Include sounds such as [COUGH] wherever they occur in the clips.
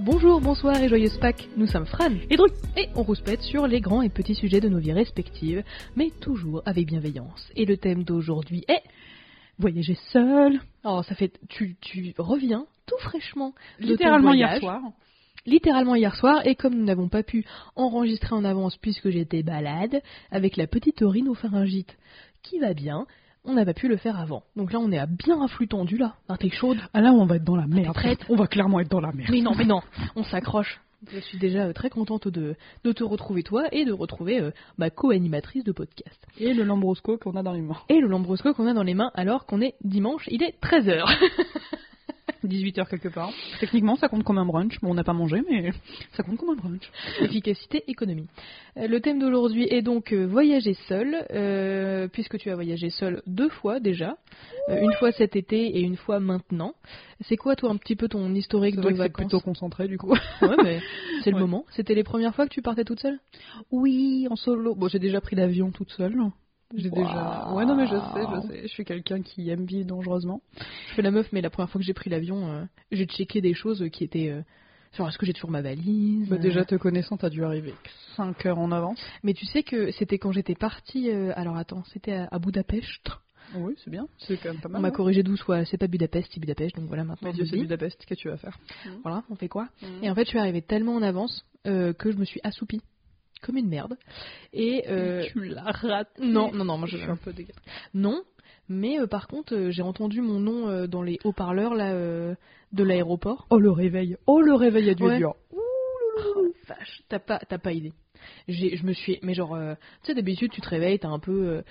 Bonjour, bonsoir et joyeuse Pâques, nous sommes Fran Et Dru et on rouspète sur les grands et petits sujets de nos vies respectives, mais toujours avec bienveillance. Et le thème d'aujourd'hui est voyager seul. Oh, ça fait, tu, tu reviens tout fraîchement. de ton Littéralement hier soir. Littéralement hier soir, et comme nous n'avons pas pu enregistrer en avance puisque j'étais balade, avec la petite rhinopharyngite qui va bien, on n'a pas pu le faire avant. Donc là, on est à bien un flux tendu là. Ah, t'es chaude Ah là, on va être dans la merde. On va clairement être dans la merde. Mais non, mais non, on s'accroche. Je suis déjà euh, très contente de, de te retrouver toi et de retrouver euh, ma co-animatrice de podcast. Et le Lambrosco qu'on a dans les mains. Et le Lambrosco qu'on a dans les mains alors qu'on est dimanche, il est 13h. [LAUGHS] 18h quelque part. Techniquement, ça compte comme un brunch. Bon, on n'a pas mangé, mais ça compte comme un brunch. Efficacité, économie. Euh, Le thème d'aujourd'hui est donc euh, voyager seul, euh, puisque tu as voyagé seul deux fois déjà, Euh, une fois cet été et une fois maintenant. C'est quoi toi un petit peu ton historique de c'est vacances plutôt concentré du coup. Ouais, mais [LAUGHS] c'est le Ouais. moment. C'était les premières fois que tu partais toute seule? Oui, en solo. Bon, j'ai déjà pris l'avion toute seule. J'ai déjà. Ouais, non, mais je sais, je sais. Je suis quelqu'un qui aime vivre dangereusement. Je fais la meuf, mais la première fois que j'ai pris l'avion, euh, j'ai checké des choses qui étaient. euh, genre, est-ce que j'ai toujours ma valise Bah, euh, déjà, te connaissant, t'as dû arriver 5 heures en avance. Mais tu sais que c'était quand j'étais partie. euh, alors attends, c'était à, à Budapest. Oui, c'est bien. C'est quand même pas On mal. m'a hein. corrigé d'où soit. C'est pas Budapest, c'est Budapest. Donc voilà, maintenant. Mais c'est. Budapest. Qu'est-ce que tu vas faire? Voilà, on fait quoi? Et Et en fait, je suis arrivée tellement en avance euh, que je me suis assoupie comme une merde. Et euh, tu l'as raté. non, non, non, moi je je suis un peu dégueu. non. Mais euh, par contre, euh, j'ai entendu mon nom euh, dans les haut-parleurs là euh, de l'aéroport. Oh le réveil. Oh le réveil a dû Ouais. être dur. Oh, vache, t'as pas, t'as pas idée. J'ai, je me suis, mais genre, euh, tu sais, d'habitude, tu te réveilles, t'as un peu, euh,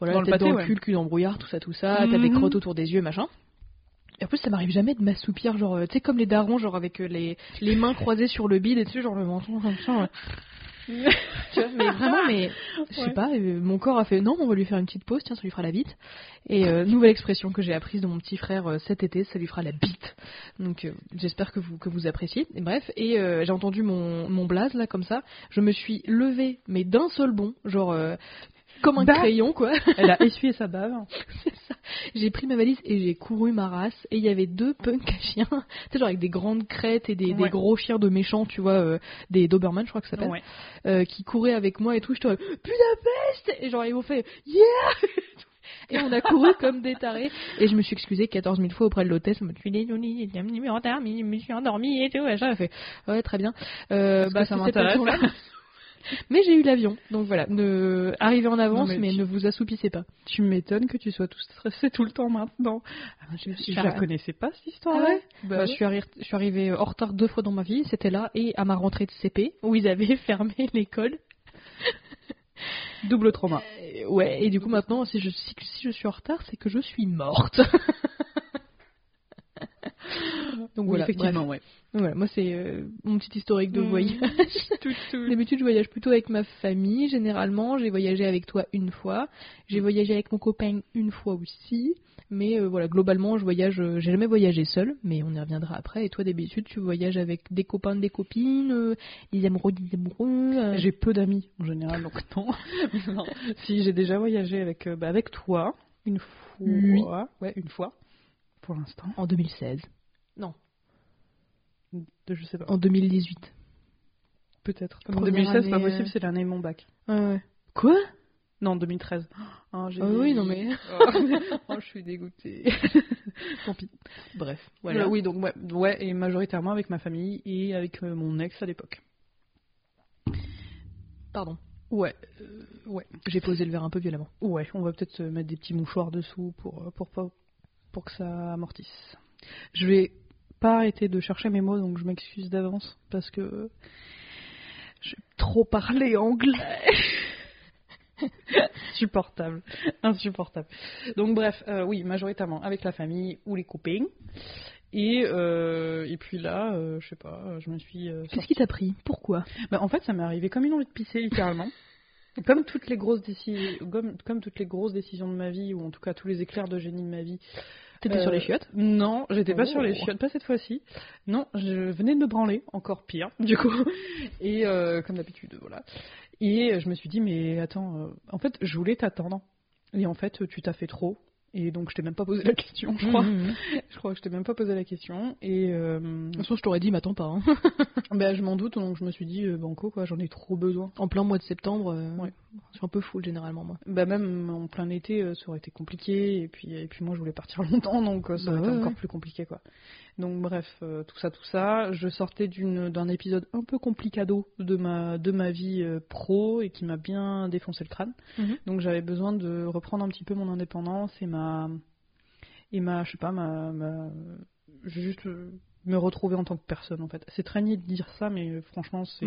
voilà, Dans la le pâté, dans le ouais. cul, le cul dans le brouillard, tout ça, tout ça. T'as des Mhm. crottes autour des yeux, machin. Et en plus, ça m'arrive jamais de m'assoupir, genre, tu sais, comme les darons, genre avec les, les mains croisées sur le bide et tu sais, genre le menton comme ça. ouais. [LAUGHS] Tu vois, mais vraiment, mais je sais Ouais. pas, euh, mon corps a fait non, on va lui faire une petite pause, tiens, ça lui fera la bite. Et euh, nouvelle expression que j'ai apprise de mon petit frère euh, cet été, ça lui fera la bite. Donc j'espère que vous que vous appréciez. Et bref, et j'ai entendu mon mon blaze là comme ça, je me suis levée mais d'un seul bond, genre comme un Bah. crayon quoi. Elle a essuyé sa bave. J'ai pris ma valise et j'ai couru ma race. Et il y avait deux punks à chiens, tu sais, genre avec des grandes crêtes et des, des Ouais. gros chiens de méchants, tu vois, euh, des Doberman, je crois que ça s'appelle, Ouais. euh, qui couraient avec moi et tout. Je te Budapest Et genre, ils m'ont fait Yeah Et on a couru comme des tarés. Et je me suis excusée 14 000 fois auprès de l'hôtesse. Je me suis dit, je me suis endormie et tout. Et elle fait, ouais, très bien. Euh, bah, ça m'intéresse. Mais j'ai eu l'avion. Donc voilà, ne... arrivez en avance, mais mais, tu- ne vous assoupissez pas. Tu m'étonnes que tu sois tout stressé tout le temps maintenant. Ah, je je fait- la connaissais pas cette histoire. Ah ouais bah, Bah, ouais. je, suis arri- je suis arrivée en retard deux fois dans ma vie, c'était là, et à ma rentrée de CP, où ils avaient [LAUGHS] fermé l'école. [LAUGHS] Double trauma. Euh, ouais, et du coup maintenant, si je, si, si je suis en retard, c'est que je suis morte. [LAUGHS] Donc Oui, voilà, effectivement, bref. ouais. Donc voilà, moi c'est euh, mon petit historique de Mm. voyage. [LAUGHS] Tout, tout. D'habitude, je voyage plutôt avec ma famille, généralement. J'ai voyagé avec toi une fois. J'ai voyagé avec mon copain une fois aussi. Mais euh, voilà, globalement, je voyage. euh, j'ai jamais voyagé seul, mais on y reviendra après. Et toi, d'habitude, tu voyages avec des copains, des copines, euh, des amoureux, des amoureux. euh. J'ai peu d'amis en général, donc non. [LAUGHS] Non. Si j'ai déjà voyagé avec, euh, bah, avec toi une fois. Oui. Ouais, une fois. Pour l'instant. En 2016. Non, De- Je sais pas. en 2018. Peut-être. En Première 2016, c'est pas année, euh. possible, c'est l'année de mon bac. Ouais, ouais. Quoi? Non, 2013. Ah, j'ai Ah oui, non, mais- Oh, [LAUGHS] oh, je suis dégoûtée. [LAUGHS] Tant pis. Bref, Voilà. oui, donc ouais, ouais, et majoritairement avec ma famille et avec euh, mon ex à l'époque. Pardon, Ouais, euh, ouais, j'ai posé le verre un peu violemment. ouais. On va peut-être mettre des petits mouchoirs dessous pour pour pas pour que ça amortisse. Je vais pas arrêter de chercher mes mots, donc je m'excuse d'avance parce que j'ai trop parlé anglais. [LAUGHS] Insupportable, insupportable. Donc bref, euh, oui, majoritairement avec la famille ou les copains. Et, euh, et puis là, euh, je sais pas, je me suis. euh, Qu'est-ce qui t'a pris? Pourquoi? Bah, en fait, ça m'est arrivé comme une envie de pisser, littéralement. [LAUGHS] comme, toutes les grosses décisions, comme, comme toutes les grosses décisions de ma vie, ou en tout cas tous les éclairs de génie de ma vie. T'étais Euh, sur les chiottes Non, j'étais pas Oh. sur les chiottes, pas cette fois-ci. Non, je venais de me branler, encore pire, [LAUGHS] du coup. Et euh, comme d'habitude, voilà. Et euh, je me suis dit, mais attends, euh, en fait, je voulais t'attendre. Et en fait, tu t'as fait trop. Et donc je t'ai même pas posé la question, je crois. Mhm. [LAUGHS] Je crois que je t'ai même pas posé la question. Et euh, De toute façon, je t'aurais dit, m'attends pas. hein. [LAUGHS] bah, je m'en doute, donc je me suis dit, euh, banco, quoi, j'en ai trop besoin. En plein mois de septembre, euh, Ouais. je suis un peu full généralement, moi. Bah même en plein été, euh, ça aurait été compliqué. Et puis, et puis moi, je voulais partir [LAUGHS] longtemps, donc euh, ça Bah aurait été ouais, encore ouais. plus compliqué, quoi. Donc bref, euh, tout ça, tout ça. Je sortais d'un épisode un peu complicado de ma de ma vie euh, pro et qui m'a bien défoncé le crâne. Mhm. Donc j'avais besoin de reprendre un petit peu mon indépendance et ma et ma je sais pas ma, juste euh, me retrouver en tant que personne en fait. C'est très niais de dire ça mais franchement c'est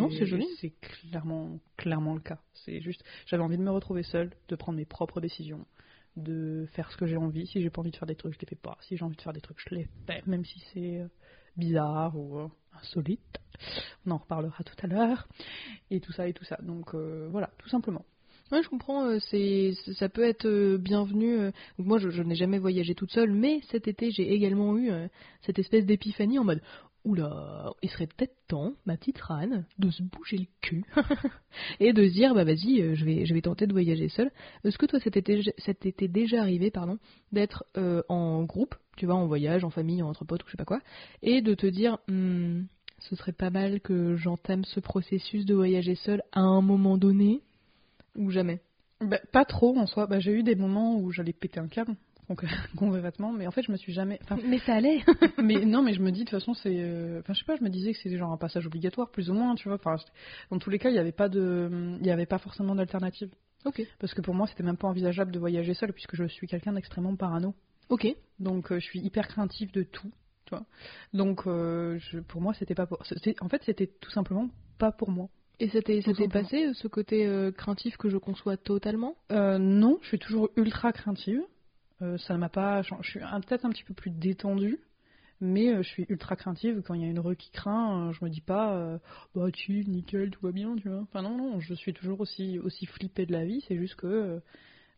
c'est clairement clairement le cas. C'est juste j'avais envie de me retrouver seule, de prendre mes propres décisions, de faire ce que j'ai envie. Si j'ai pas envie de faire des trucs, je les fais pas. Si j'ai envie de faire des trucs, je les fais même si c'est euh, bizarre ou euh, insolite. On en reparlera tout à l'heure et tout ça et tout ça. Donc euh, voilà, tout simplement. Ouais, je comprends. C'est, ça peut être bienvenu. moi, je, n'ai jamais voyagé toute seule, mais cet été, j'ai également eu cette espèce d'épiphanie en mode oula, il serait peut-être temps, ma petite rane, de se bouger le cul [LAUGHS] et de se dire bah vas-y, euh, je vais, tenter de voyager seule. Est-ce que toi, cet été déjà arrivé, pardon, d'être euh, en groupe, tu vois, en voyage, en famille, entre potes ou je sais pas quoi, et de te dire Hmm, ce serait pas mal que j'entame ce processus de voyager seule à un moment donné ou jamais? Bah, pas trop en soi. Bah, j'ai eu des moments où j'allais péter un câble, concrètement, [LAUGHS] mais en fait je me suis jamais. Enfin, Mais ça allait. [LAUGHS] mais non, mais je me dis de toute façon c'est. euh, Enfin, je sais pas, je me disais que c'était genre un passage obligatoire, plus ou moins, tu vois. Enfin, dans tous les cas, il n'y avait pas de, il y avait pas forcément d'alternative, ok. parce que pour moi c'était même pas envisageable de voyager seul, puisque je suis quelqu'un d'extrêmement parano. Ok. Donc euh, je suis hyper craintif de tout, tu vois. Donc euh, je, pour moi c'était pas pour. En fait c'était tout simplement pas pour moi. Et c'était passé ce côté euh, craintif que je conçois totalement? Euh, non, je suis toujours ultra craintive. Euh, ça m'a pas. Je suis peut-être un petit peu plus détendue, mais euh, je suis ultra craintive. Quand il y a une rue qui craint, euh, je me dis pas, euh, bah chill, nickel, tout va bien, tu vois. Enfin non, non, je suis toujours aussi aussi flippée de la vie. C'est juste que,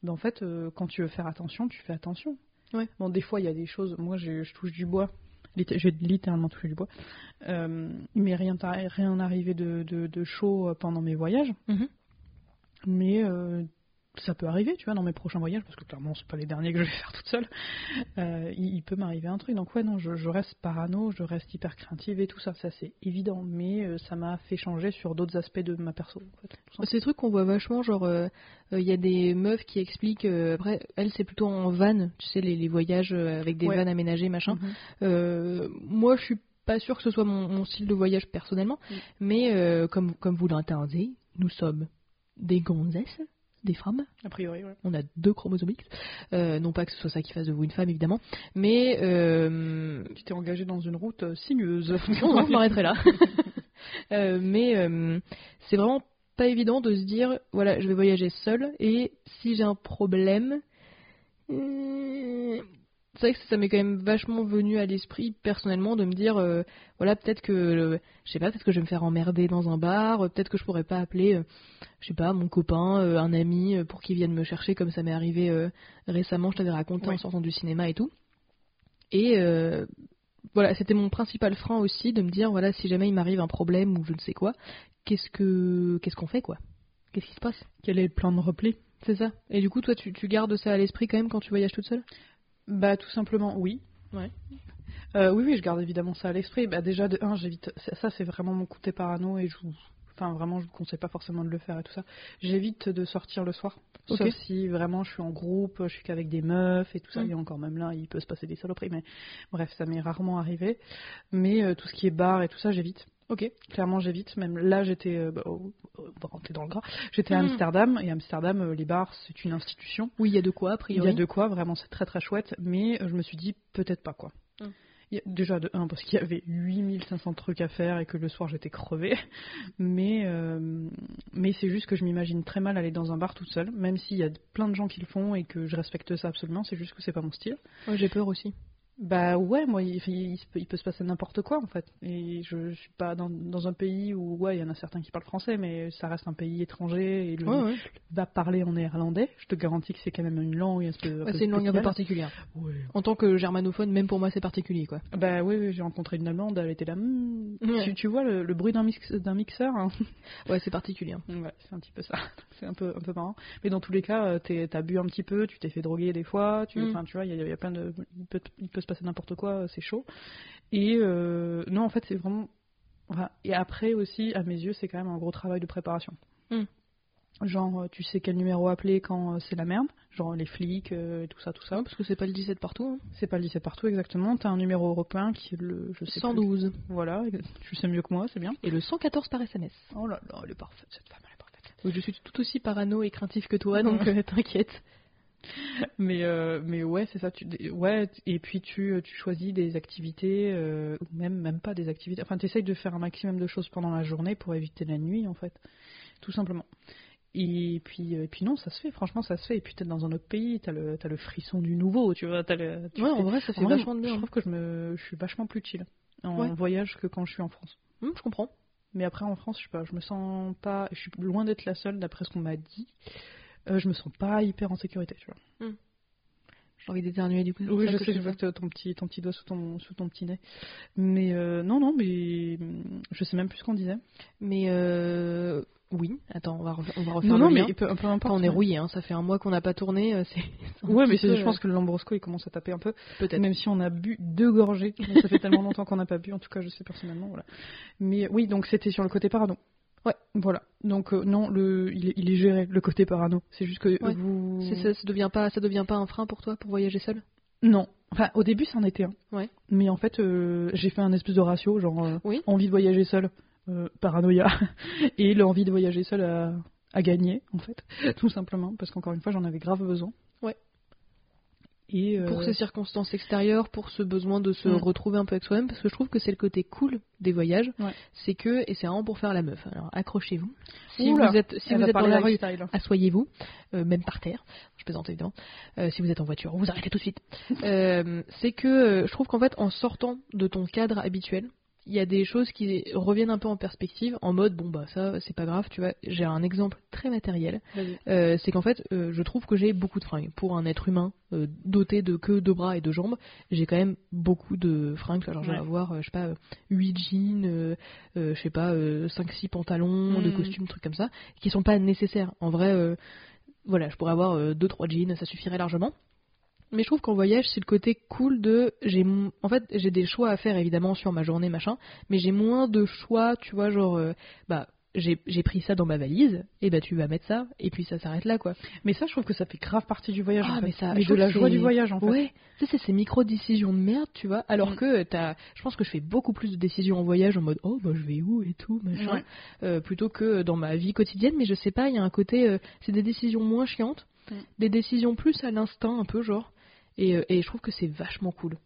ben, en fait, quand tu veux faire attention, tu fais attention. Ouais. Bon, des fois il y a des choses. Moi, je touche du bois. J'ai littéralement touché du bois. Euh, m'est rien, rien arrivé de, de, de chaud pendant mes voyages. Mhm. Mais euh, ça peut arriver, tu vois, dans mes prochains voyages, parce que clairement, c'est pas les derniers que je vais faire toute seule. Euh, il, il peut m'arriver un truc. Donc, ouais, non, je, je reste parano, je reste hyper craintive et tout ça, ça c'est évident. Mais euh, ça m'a fait changer sur d'autres aspects de ma perso. En fait, des trucs qu'on voit vachement, genre euh, euh, il y a des meufs qui expliquent, après elles c'est plutôt en van, tu sais les, les voyages avec des Ouais. vannes aménagées machin. Mhm. Moi je suis pas sûre que ce soit mon, mon style de voyage personnellement, Mm. mais comme, comme vous l'entendez, nous sommes des gonzesses, des femmes, A priori, ouais. on a deux chromosomes X. Euh, non pas que ce soit ça qui fasse de vous une femme évidemment, mais euh, Tu t'es engagé dans une route euh, sinueuse. non, [LAUGHS] non, je m'arrêterai là. [LAUGHS] Euh, mais c'est vraiment pas évident de se dire, voilà, je vais voyager seule et si j'ai un problème, euh, c'est vrai que ça m'est quand même vachement venu à l'esprit personnellement de me dire, euh, voilà, peut-être que, euh, je sais pas, peut-être que je vais me faire emmerder dans un bar, euh, peut-être que je pourrais pas appeler, je sais pas, mon copain, un ami pour qu'il vienne me chercher comme ça m'est arrivé récemment, je t'avais raconté en sortant du cinéma et tout. Et voilà, c'était mon principal frein aussi de me dire voilà, si jamais il m'arrive un problème ou je ne sais quoi, qu'est-ce que qu'est-ce qu'on fait quoi? Qu'est-ce qui se passe? Quel est le plan de repli? C'est ça. Et du coup, toi, tu, tu gardes ça à l'esprit quand même quand tu voyages toute seule? Bah tout simplement oui. Ouais. Euh, oui oui, je garde évidemment ça à l'esprit. Bah déjà de un, j'évite ça, c'est vraiment mon côté parano et je vous enfin vraiment je vous conseille pas forcément de le faire et tout ça. J'évite de sortir le soir. Sauf si vraiment je suis en groupe, je suis qu'avec des meufs et tout ça, Mm. et encore même là, il peut se passer des saloperies mais bref, ça m'est rarement arrivé. Mais euh, tout ce qui est bar et tout ça, j'évite. Ok. Clairement, j'évite. Même là, j'étais, euh, bah, oh, on va rentrer dans le gras. J'étais à Mm. Amsterdam et Amsterdam, euh, les bars, c'est une institution. Oui, il y a de quoi a Il priori. y a de quoi, vraiment, c'est très très chouette, mais euh, je me suis dit peut-être pas quoi. Mm. Il y a- déjà de un parce qu'il y avait 8500 trucs à faire et que le soir j'étais crevée, [LAUGHS] mais euh, mais c'est juste que je m'imagine très mal aller dans un bar toute seule, même s'il y a plein de gens qui le font et que je respecte ça absolument, c'est juste que c'est pas mon style. Ouais, j'ai peur aussi. Bah ouais, moi, il, peut, il peut se passer n'importe quoi en fait. Et je, je suis pas dans, dans un pays où, ouais, il y en a certains qui parlent français, mais ça reste un pays étranger et le, Ouais, ouais. va parler en néerlandais. Je te garantis que c'est quand même une langue un peu. un Ouais, peu c'est une langue un peu particulière. En tant que germanophone, même pour moi, c'est particulier, quoi. Bah oui, oui, j'ai rencontré une Allemande, elle était là. Hmm. Tu, tu vois le, le bruit d'un mix, d'un mixeur hein [LAUGHS] Ouais, c'est particulier. Ouais, c'est un petit peu ça. [LAUGHS] c'est un peu, un peu marrant. Mais dans tous les cas, euh, t'as bu un petit peu, tu t'es fait droguer des fois, tu, Mm. tu vois, il y, a- il y a plein de, il peut, il peut se passer n'importe quoi, euh, c'est chaud. Et euh, non, en fait, c'est vraiment. enfin, et après aussi, à mes yeux, c'est quand même un gros travail de préparation. Mm. Genre, euh, tu sais quel numéro appeler quand c'est la merde, genre les flics euh, et tout ça, tout ça. Ouais, parce que c'est pas le 17 partout. hein. C'est pas le 17 partout exactement. T'as un numéro européen qui est le, je sais plus. 112. Voilà, tu sais mieux que moi, c'est bien. Et le 114 par SMS. Oh là là, elle est parfaite, cette femme, elle est parfaite. Donc, je suis tout aussi parano et craintif que toi, donc euh, [LAUGHS] t'inquiète. [LAUGHS] Mais, euh, mais ouais, c'est ça. Tu, ouais, et puis tu, tu choisis des activités, euh, ou même, même pas des activités. Enfin, tu essayes de faire un maximum de choses pendant la journée pour éviter la nuit, en fait. Tout simplement. Et puis, euh, et puis non, ça se fait, franchement, ça se fait. Et puis, t'es dans un autre pays, t'as le, t'as le frisson du nouveau, tu vois. As le, tu Ouais, fais- en vrai, ça fait vrai, vachement de Je bien. trouve que je, me, je suis vachement plus chill en Ouais. voyage que quand je suis en France. Hum, je comprends. Mais après, en France, je sais pas, je me sens pas. Je suis loin d'être la seule, d'après ce qu'on m'a dit. Euh, je me sens pas hyper en sécurité, tu vois. J'ai envie d'éternuer du coup. Oui, je sais, je vois ton petit, ton petit doigt sous ton, sous ton petit nez. Mais euh, non, non, mais hum, je sais même plus ce qu'on disait. Mais euh, oui, attends, on va, refa- on va refaire Non, le non, lien. mais peu, importe. on est rouillé, hein, ça fait un mois qu'on n'a pas tourné. euh, c'est c'est un Ouais, mais peu, je pense que le Lambrosco il commence à taper un peu. peut-être. Même si on a bu deux gorgées. Ça fait tellement longtemps qu'on n'a pas bu, en tout cas, je sais personnellement. Voilà. Mais oui, donc c'était sur le côté parano. Ouais. Voilà. Donc euh, non, le, il, est, il est géré, le côté parano. C'est juste que Ouais. vous. C'est- Ça, ça devient pas, ça devient pas un frein pour toi pour voyager seul? Non. Enfin, au début, ça en était un. Ouais. Mais en fait, euh, j'ai fait un espèce de ratio, genre euh, Oui. envie de voyager seul, euh, paranoïa, [LAUGHS] et l'envie de voyager seul à, à gagner, en fait, tout simplement, parce qu'encore une fois, j'en avais grave besoin. Et euh, Pour ces circonstances extérieures, pour ce besoin de se retrouver un peu avec soi-même, parce que je trouve que c'est le côté cool des voyages, Ouais. c'est que, et c'est vraiment pour faire la meuf, alors accrochez-vous. Si Oula, vous êtes, si vous êtes dans la rue, asseyez-vous, euh, même par terre, je plaisante évidemment, Euh, si vous êtes en voiture, vous arrêtez tout de suite. [LAUGHS] Euh, c'est que je trouve qu'en fait, en sortant de ton cadre habituel, il y a des choses qui reviennent un peu en perspective, en mode, bon bah ça, c'est pas grave, tu vois, j'ai un exemple très matériel, euh, c'est qu'en fait, euh, je trouve que j'ai beaucoup de fringues. Pour un être humain euh, doté de queue, de bras et de jambes, j'ai quand même beaucoup de fringues. Genre, je vais Ouais. avoir, je sais pas, 8 jeans, je sais pas, 5-6 pantalons, de Mhm. costumes, trucs comme ça, qui sont pas nécessaires. En vrai, voilà, je pourrais avoir 2-3 jeans, ça suffirait largement. Mais je trouve qu'en voyage, c'est le côté cool de. j'ai En fait, j'ai des choix à faire évidemment sur ma journée, machin, mais j'ai moins de choix, tu vois, genre, euh, bah, j'ai j'ai pris ça dans ma valise, et bah tu vas mettre ça, et puis ça s'arrête là, quoi. Mais ça, je trouve que ça fait grave partie du voyage. Ah, en fait. mais ça- mais je de la joie du voyage, en fait. Ouais, tu sais, c'est ces micro-décisions de merde, tu vois, alors Mm. que t'as. Je pense que je fais beaucoup plus de décisions en voyage en mode oh bah je vais où et tout, machin, Ouais. euh, plutôt que dans ma vie quotidienne, mais je sais pas, il y a un côté. euh, c'est des décisions moins chiantes, Mm. des décisions plus à l'instinct, un peu, genre, et, euh, et je trouve que c'est vachement cool.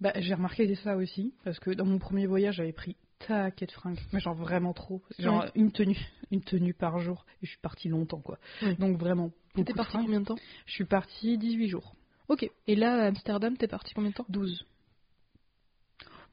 Bah, j'ai remarqué ça aussi, parce que dans mon premier voyage, j'avais pris taquet de fringues, mais genre vraiment trop. Genre une tenue, une tenue par jour, et je suis partie longtemps, quoi. Donc vraiment, T'es de parti fringues. combien de temps? Je suis partie 18 jours. Ok, et là, à Amsterdam, t'es parti combien de temps? 12.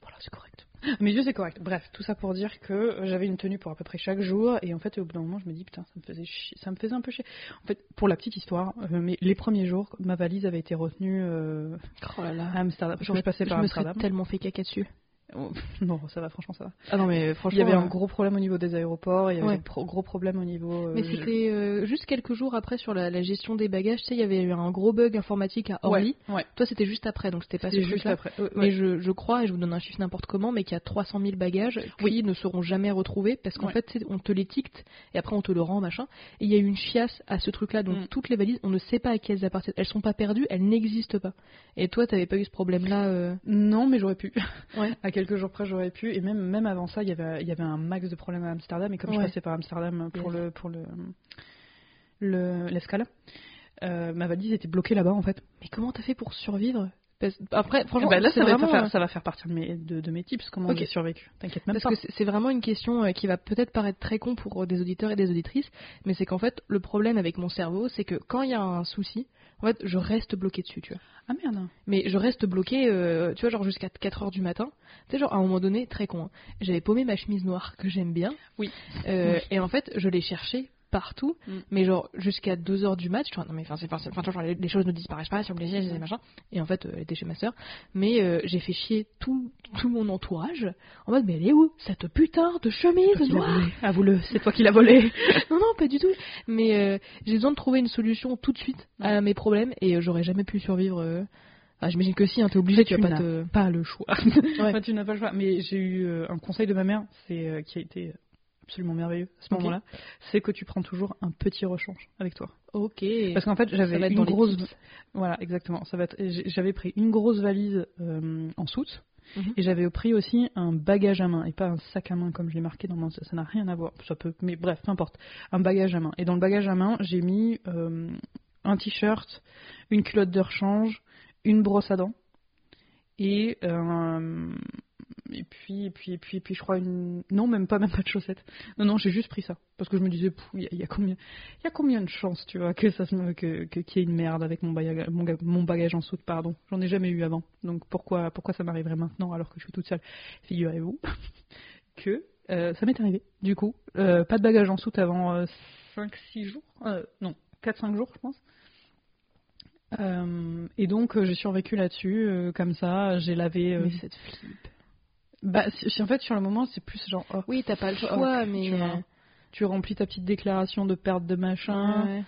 Voilà, c'est correct. [LAUGHS] Mes yeux, c'est correct. Bref, tout ça pour dire que euh, j'avais une tenue pour à peu près chaque jour, et en fait, au bout d'un moment, je me dis, putain, ça me faisait chier- ça me faisait un peu chier. En fait, pour la petite histoire, euh, mais les premiers jours, ma valise avait été retenue euh, Oh là là. à Amsterdam. Je passais je par me serais Amsterdam. tellement fait caca dessus. [LAUGHS] Non, ça va, franchement, ça va. Ah non, mais Il franchement. y avait un euh, gros problème au niveau des aéroports, il y avait Ouais. pro- gros problèmes au niveau. euh, Mais c'était euh, juste quelques jours après sur la, la gestion des bagages, tu sais, il y avait eu un gros bug informatique à Orly. Ouais, ouais. Toi, c'était juste après, donc c'était pas ce juste après. Euh, Mais je, je crois, et je vous donne un chiffre n'importe comment, mais qu'il y a 300 000 bagages qui ne seront jamais retrouvés parce qu'en fait, on te les ticte et après on te le rend, machin. Et il y a eu une chiasse à ce truc-là, donc Mm. toutes les valises, on ne sait pas à qui elles appartiennent. Elles sont pas perdues, elles n'existent pas. Et toi, t'avais pas eu ce problème-là euh, Non, mais j'aurais pu. Ouais. [LAUGHS] quelques jours près, j'aurais pu. Et même, même avant ça, il y avait, il y avait un max de problèmes à Amsterdam. Et comme je Ouais. passais par Amsterdam pour Yes. le pour le le- l'escale, euh, ma valise était bloquée là-bas en fait. Mais comment t'as fait pour survivre? Après, franchement, bah là, ça va, faire, ça va faire partie de mes, de, de mes tips, comment Ok. j'ai survécu. T'inquiète même Parce pas. que c'est- vraiment une question euh, qui va peut-être paraître très con pour euh, des auditeurs et des auditrices, mais c'est qu'en fait, le problème avec mon cerveau, c'est que quand il y a un souci, en fait, je reste bloqué dessus, tu vois. Ah merde. Mais je reste bloqué, euh, tu vois, genre jusqu'à 4 heures du matin. Tu sais, genre à un moment donné, très con, hein, j'avais paumé ma chemise noire que j'aime bien. Oui. Euh, Et en fait, je l'ai cherchée partout, Mm. mais genre jusqu'à 2 heures du match, tu vois, non mais enfin, c'est enfin, genre, les, les choses ne disparaissent pas, sur les sièges et machin. Et en fait, euh, elle était chez ma soeur. Mais euh, j'ai fait chier tout, tout mon entourage en mode, mais elle est où cette putain de chemise? Noire Avoue-le, c'est toi qui l'as volé. [LAUGHS] non, non, pas du tout. Mais euh, j'ai besoin de trouver une solution tout de suite à mes problèmes et euh, j'aurais jamais pu survivre. Ah, J'imagine que si, hein, t'es obligé, tu pas n'as te. pas le choix. [LAUGHS] [LAUGHS] Ouais. Enfin, tu n'as pas le choix. Mais j'ai eu un conseil de ma mère, c'est euh, qui a été absolument merveilleux à ce moment-là, c'est que tu prends toujours un petit rechange avec toi. Ok. Parce qu'en fait, j'avais une grosse, voilà, exactement. Ça va être. J'avais pris une grosse valise euh, en soute. Mhm. Et j'avais pris aussi un bagage à main et pas un sac à main comme je l'ai marqué dans mon. Ça ça n'a rien à voir. Ça peut. Mais bref, peu importe. Un bagage à main. Et dans le bagage à main, j'ai mis euh, un t-shirt, une culotte de rechange, une brosse à dents et euh, et puis et puis et puis et puis je crois une non même pas même pas de chaussettes. Non non, j'ai juste pris ça parce que je me disais il y, a- combien il y a combien de chances tu vois que ça se que que- qu'il y ait une merde avec mon bagage mon, mon bagage en soute pardon. J'en ai jamais eu avant. Donc pourquoi pourquoi ça m'arriverait maintenant alors que je suis toute seule? Figurez-vous [LAUGHS] que euh, ça m'est arrivé du coup Euh, pas de bagage en soute avant 5 6 jours Euh, non 4 5 jours je pense. Euh, et donc euh, j'ai survécu là-dessus euh, comme ça, j'ai lavé euh, cette flip. Bah, en fait, sur le moment, c'est plus genre. oh, Oui, t'as pas le oh, choix, mais. tu, vois, tu remplis ta petite déclaration de perte de machin, Ouais.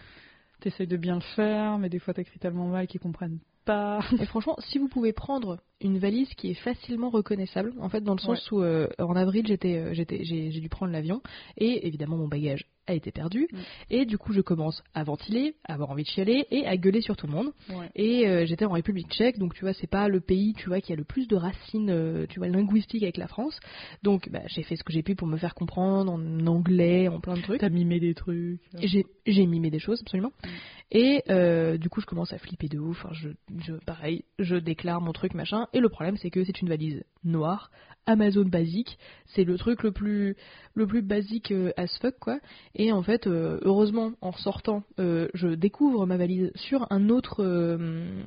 t'essayes de bien le faire, mais des fois t'écris tellement mal qu'ils comprennent pas. Et franchement, si vous pouvez prendre une valise qui est facilement reconnaissable, en fait, dans le sens où euh, en avril j'étais, euh, j'étais, j'ai dû prendre l'avion et évidemment mon bagage a été perdu Mm. et du coup je commence à ventiler, à avoir envie de chialer et à gueuler sur tout le monde. Ouais. Et euh, j'étais en République tchèque, donc tu vois, c'est pas le pays, tu vois, qui a le plus de racines, euh, tu vois, linguistiques avec la France. Donc bah, j'ai fait ce que j'ai pu pour me faire comprendre en anglais, en plein de trucs. T'as mimé des trucs. J'ai j'ai mimé des choses, absolument. Mm. Et euh, du coup, je commence à flipper de ouf. Enfin, je, je, pareil, je déclare mon truc, machin. Et le problème, c'est que c'est une valise noire, Amazon basique. C'est le truc le plus, le plus basique euh, as fuck, quoi. Et en fait, euh, heureusement, en sortant, euh, je découvre ma valise sur un autre,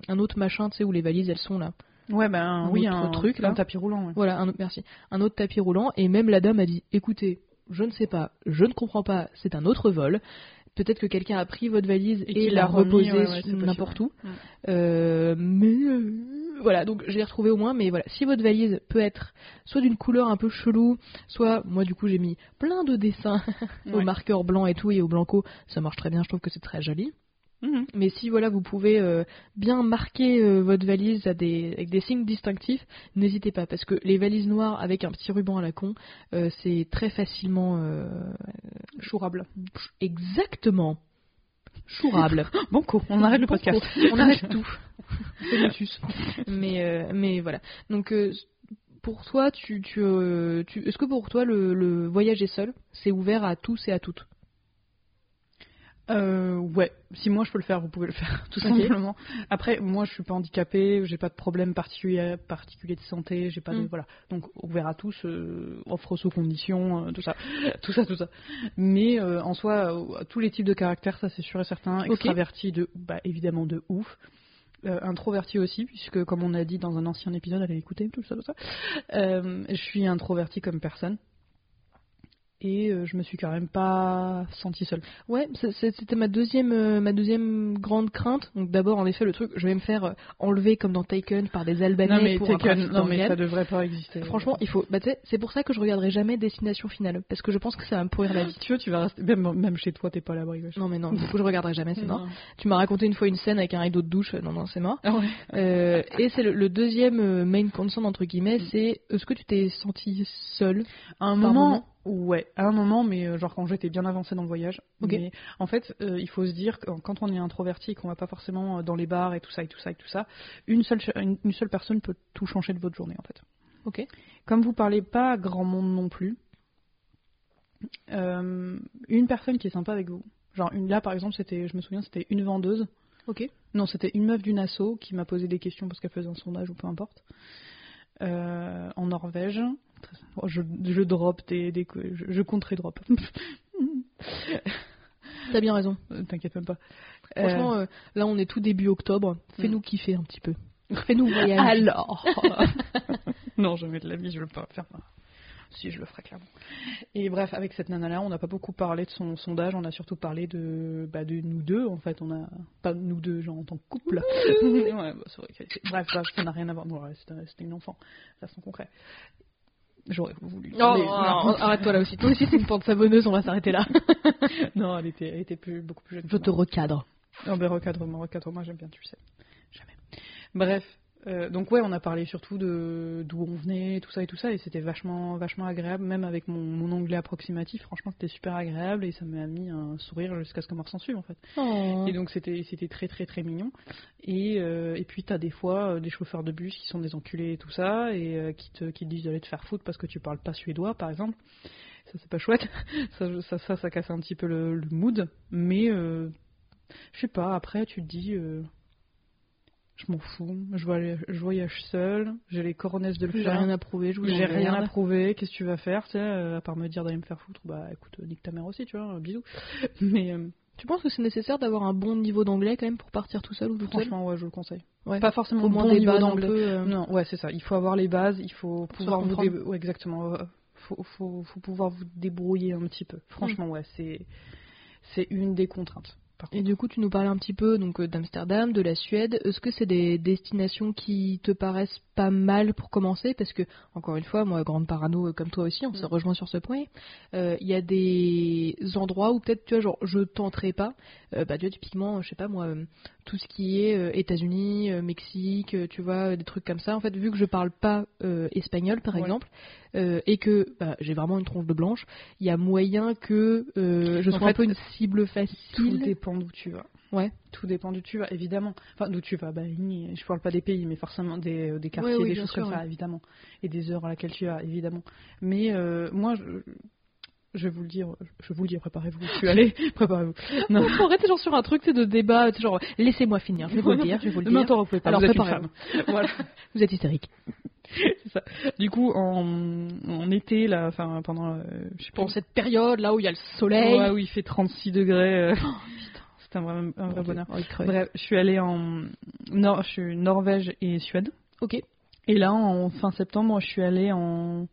un autre machin, tu sais, où les valises, elles sont là. Ouais, ben Un oui, autre un truc, là. un tapis roulant. ouais. Voilà, un autre, merci. Un autre tapis roulant. Et même la dame a dit, écoutez, je ne sais pas, je ne comprends pas, c'est un autre vol. Peut-être que quelqu'un a pris votre valise Et l'a reposée ouais, ouais, n'importe où. Euh, mais euh, voilà, donc je l'ai retrouvé au moins. Mais voilà, si votre valise peut être soit d'une couleur un peu chelou, soit moi du coup j'ai mis plein de dessins [LAUGHS] au marqueur blanc et tout et au blanco, ça marche très bien. Je trouve que c'est très joli. Mhm. Mais si voilà, vous pouvez euh, bien marquer euh, votre valise à des, avec des signes distinctifs, n'hésitez pas parce que les valises noires avec un petit ruban à la con, euh, c'est très facilement Chourable. exactement chourable. [LAUGHS] Bon, co, on arrête le podcast. On arrête [LAUGHS] tout. C'est le sus. Mais mais voilà. Donc pour toi, tu, tu, tu est-ce que pour toi le, le voyager seul, c'est ouvert à tous et à toutes? Euh, ouais, si moi je peux le faire, vous pouvez le faire, [LAUGHS] tout simplement. Après, moi je suis pas handicapée, j'ai pas de problème particulier, particulier de santé, j'ai pas de Mm. voilà. Donc ouvert à tous, euh, offre sous conditions, euh, tout ça, [LAUGHS] tout ça, tout ça. Mais euh, en soi, euh, tous les types de caractères, ça c'est sûr et certain. Extraverti de, bah évidemment de ouf. Euh, introverti aussi, puisque comme on a dit dans un ancien épisode, allez écouter tout ça, tout ça. Euh, je suis introverti comme personne. Et euh, je me suis quand même pas sentie seule. Ouais, c'était ma deuxième, euh, ma deuxième grande crainte. Donc d'abord, en effet, le truc, je vais me faire euh, enlever comme dans Taken par des Albanais Non mais, pour un Taken, trafic non, mais ça devrait pas exister. Franchement, il faut. Bah, c'est pour ça que je regarderai jamais Destination Finale, parce que je pense que ça va me pourrir la vie. tu vois, tu vas rester. Même, même chez toi, t'es pas à l'abri. Non mais non, du coup je regarderai jamais, c'est [LAUGHS] mort. Tu m'as raconté une fois une scène avec un rideau de douche, non non c'est mort. Ah ouais. Euh, et c'est le, le deuxième main concern entre guillemets, Mm. c'est est-ce que tu t'es senti seule À un moment? Ouais, à un moment, mais euh, genre quand j'étais bien avancé dans le voyage. Ok. Mais en fait, euh, il faut se dire que quand on est introverti, et qu'on va pas forcément euh, dans les bars et tout ça et tout ça et tout ça, une seule, une, une seule personne peut tout changer de votre journée en fait. Ok. Comme vous parlez pas à grand monde non plus, euh, une personne qui est sympa avec vous. Genre une là par exemple, c'était, je me souviens, c'était une vendeuse. Ok. Non, c'était une meuf d'une asso qui m'a posé des questions parce qu'elle faisait un sondage ou peu importe. Euh, en Norvège. Oh, Je, je drop des, des je, je compterai drop. T'as bien raison. T'inquiète même pas. Franchement, euh, là, on est tout début octobre. Fais-nous kiffer un petit peu. Fais-nous voyager. Alors [LAUGHS] Non, jamais de la vie, je veux pas faire ça. Si, je le ferai clairement. Et bref, avec cette nana-là, on n'a pas beaucoup parlé de son sondage, on a surtout parlé de, bah, de nous deux, en fait. On a pas nous deux, genre en tant que couple. [LAUGHS] ouais, bah, vrai Bref, bref, ça n'a rien à voir. Bon, c'était une enfant, ça sans concret. J'aurais voulu. Mais- non. arrête-toi là aussi. Toi aussi, c'est une pente savonneuse, on va s'arrêter là. [LAUGHS] non, elle était, elle était plus, beaucoup plus jeune. Je te moi. recadre. Non, mais recadre-moi, recadre-moi, j'aime bien, tu le sais. Jamais. Bref, euh, donc ouais, on a parlé surtout de d'où on venait, tout ça et tout ça, et c'était vachement, vachement agréable, même avec mon, mon anglais approximatif, franchement, c'était super agréable, et ça m'a mis un sourire jusqu'à ce que Mort s'en suive, en fait. Oh. Et donc c'était c'était très très très mignon. Et, euh, et puis t'as des fois euh, des chauffeurs de bus qui sont des enculés et tout ça, et euh, qui, te, qui te disent d'aller te faire foutre parce que tu parles pas suédois, par exemple. Ça c'est pas chouette. [LAUGHS] ça, ça, ça, ça casse un petit peu le, le mood. Mais je sais pas, après tu te dis... je m'en fous, je voyage, je voyage seul, j'ai les coronesses de le J'ai faire. rien à prouver, je J'ai rien à prouver, qu'est-ce que tu vas faire, tu sais, euh, à part me dire d'aller me faire foutre, bah écoute, euh, nique ta mère aussi, tu vois, euh, bisous. [LAUGHS] Mais euh, Tu penses que c'est nécessaire d'avoir un bon niveau d'anglais quand même pour partir tout seul ou seule? Franchement, ouais, je le conseille. Ouais. Pas forcément bon des niveau d'anglais. euh, Non, ouais, c'est ça. Il faut avoir les bases, il faut pouvoir vous dé- ouais, exactement. Faut, faut, faut pouvoir vous débrouiller un petit peu. Franchement, ouais, c'est c'est une des contraintes. Et du coup, tu nous parlais un petit peu donc euh, d'Amsterdam, de la Suède. Est-ce que c'est des destinations qui te paraissent pas mal pour commencer? Parce que, encore une fois, moi, grande parano euh, comme toi aussi, on se Mm. rejoint sur ce point. Euh, Il y a des endroits où peut-être, tu vois, genre, je tenterai pas. Euh, bah, tu vois, typiquement, je sais pas moi, euh, tout ce qui est euh, États-Unis, euh, Mexique, euh, tu vois, des trucs comme ça. En fait, vu que je parle pas euh, espagnol, par Ouais. exemple, euh, et que bah, j'ai vraiment une tronche de blanche, il y a moyen que euh, je En sois un peu une cible Tout facile. Dépend d'où tu vas. Ouais. Tout dépend d'où tu vas, évidemment. Enfin, d'où tu vas, bah, je parle pas des pays, mais forcément des, des quartiers, oui, des choses sûr, comme ça, évidemment. Et des heures à laquelle tu vas, évidemment. Mais euh, moi, je, je vais vous le dire, je vous le dire, préparez-vous. Je suis [LAUGHS] allée, [LAUGHS] préparez-vous. Non, On pourrait être genre sur un truc, c'est de débat, c'est genre laissez-moi finir, je vais vous le dire, je vais vous le dire. Pouvez pas, Alors, vous êtes une préparez-vous. femme. [LAUGHS] voilà. Vous êtes hystérique. Ça. Du coup, en, en été, là, enfin, pendant, euh, je sais pas, Pendant cette période là où il y a le soleil. ouais, où il fait 36 degrés, euh, c'est un vrai, un vrai bonheur. Bref, je suis allée en Nor je suis Norvège et Suède. Ok. Et là, en fin septembre, je suis allée en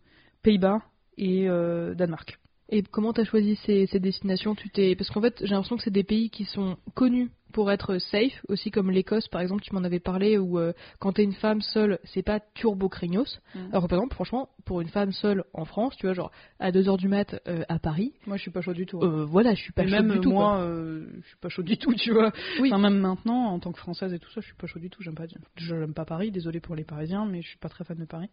Pays-Bas et euh, Danemark. Et comment t'as choisi ces, ces destinations? Tu t'es parce qu'en fait j'ai l'impression que c'est des pays qui sont connus pour être safe, aussi comme l'Écosse par exemple, tu m'en avais parlé où euh, quand t'es une femme seule, c'est pas turbo craignos. Mm. Alors par exemple, franchement, pour une femme seule en France, tu vois genre à 2h du mat euh, à Paris, Moi, je suis pas chaud du tout. euh, voilà, je suis pas Et chaude même du tout. moi, je suis pas chaud du tout, tu vois. Oui. Enfin, même maintenant, en tant que française et tout ça, je suis pas chaud du tout. J'aime pas, j'aime pas Paris. Désolé pour les Parisiens, mais je suis pas très fan de Paris.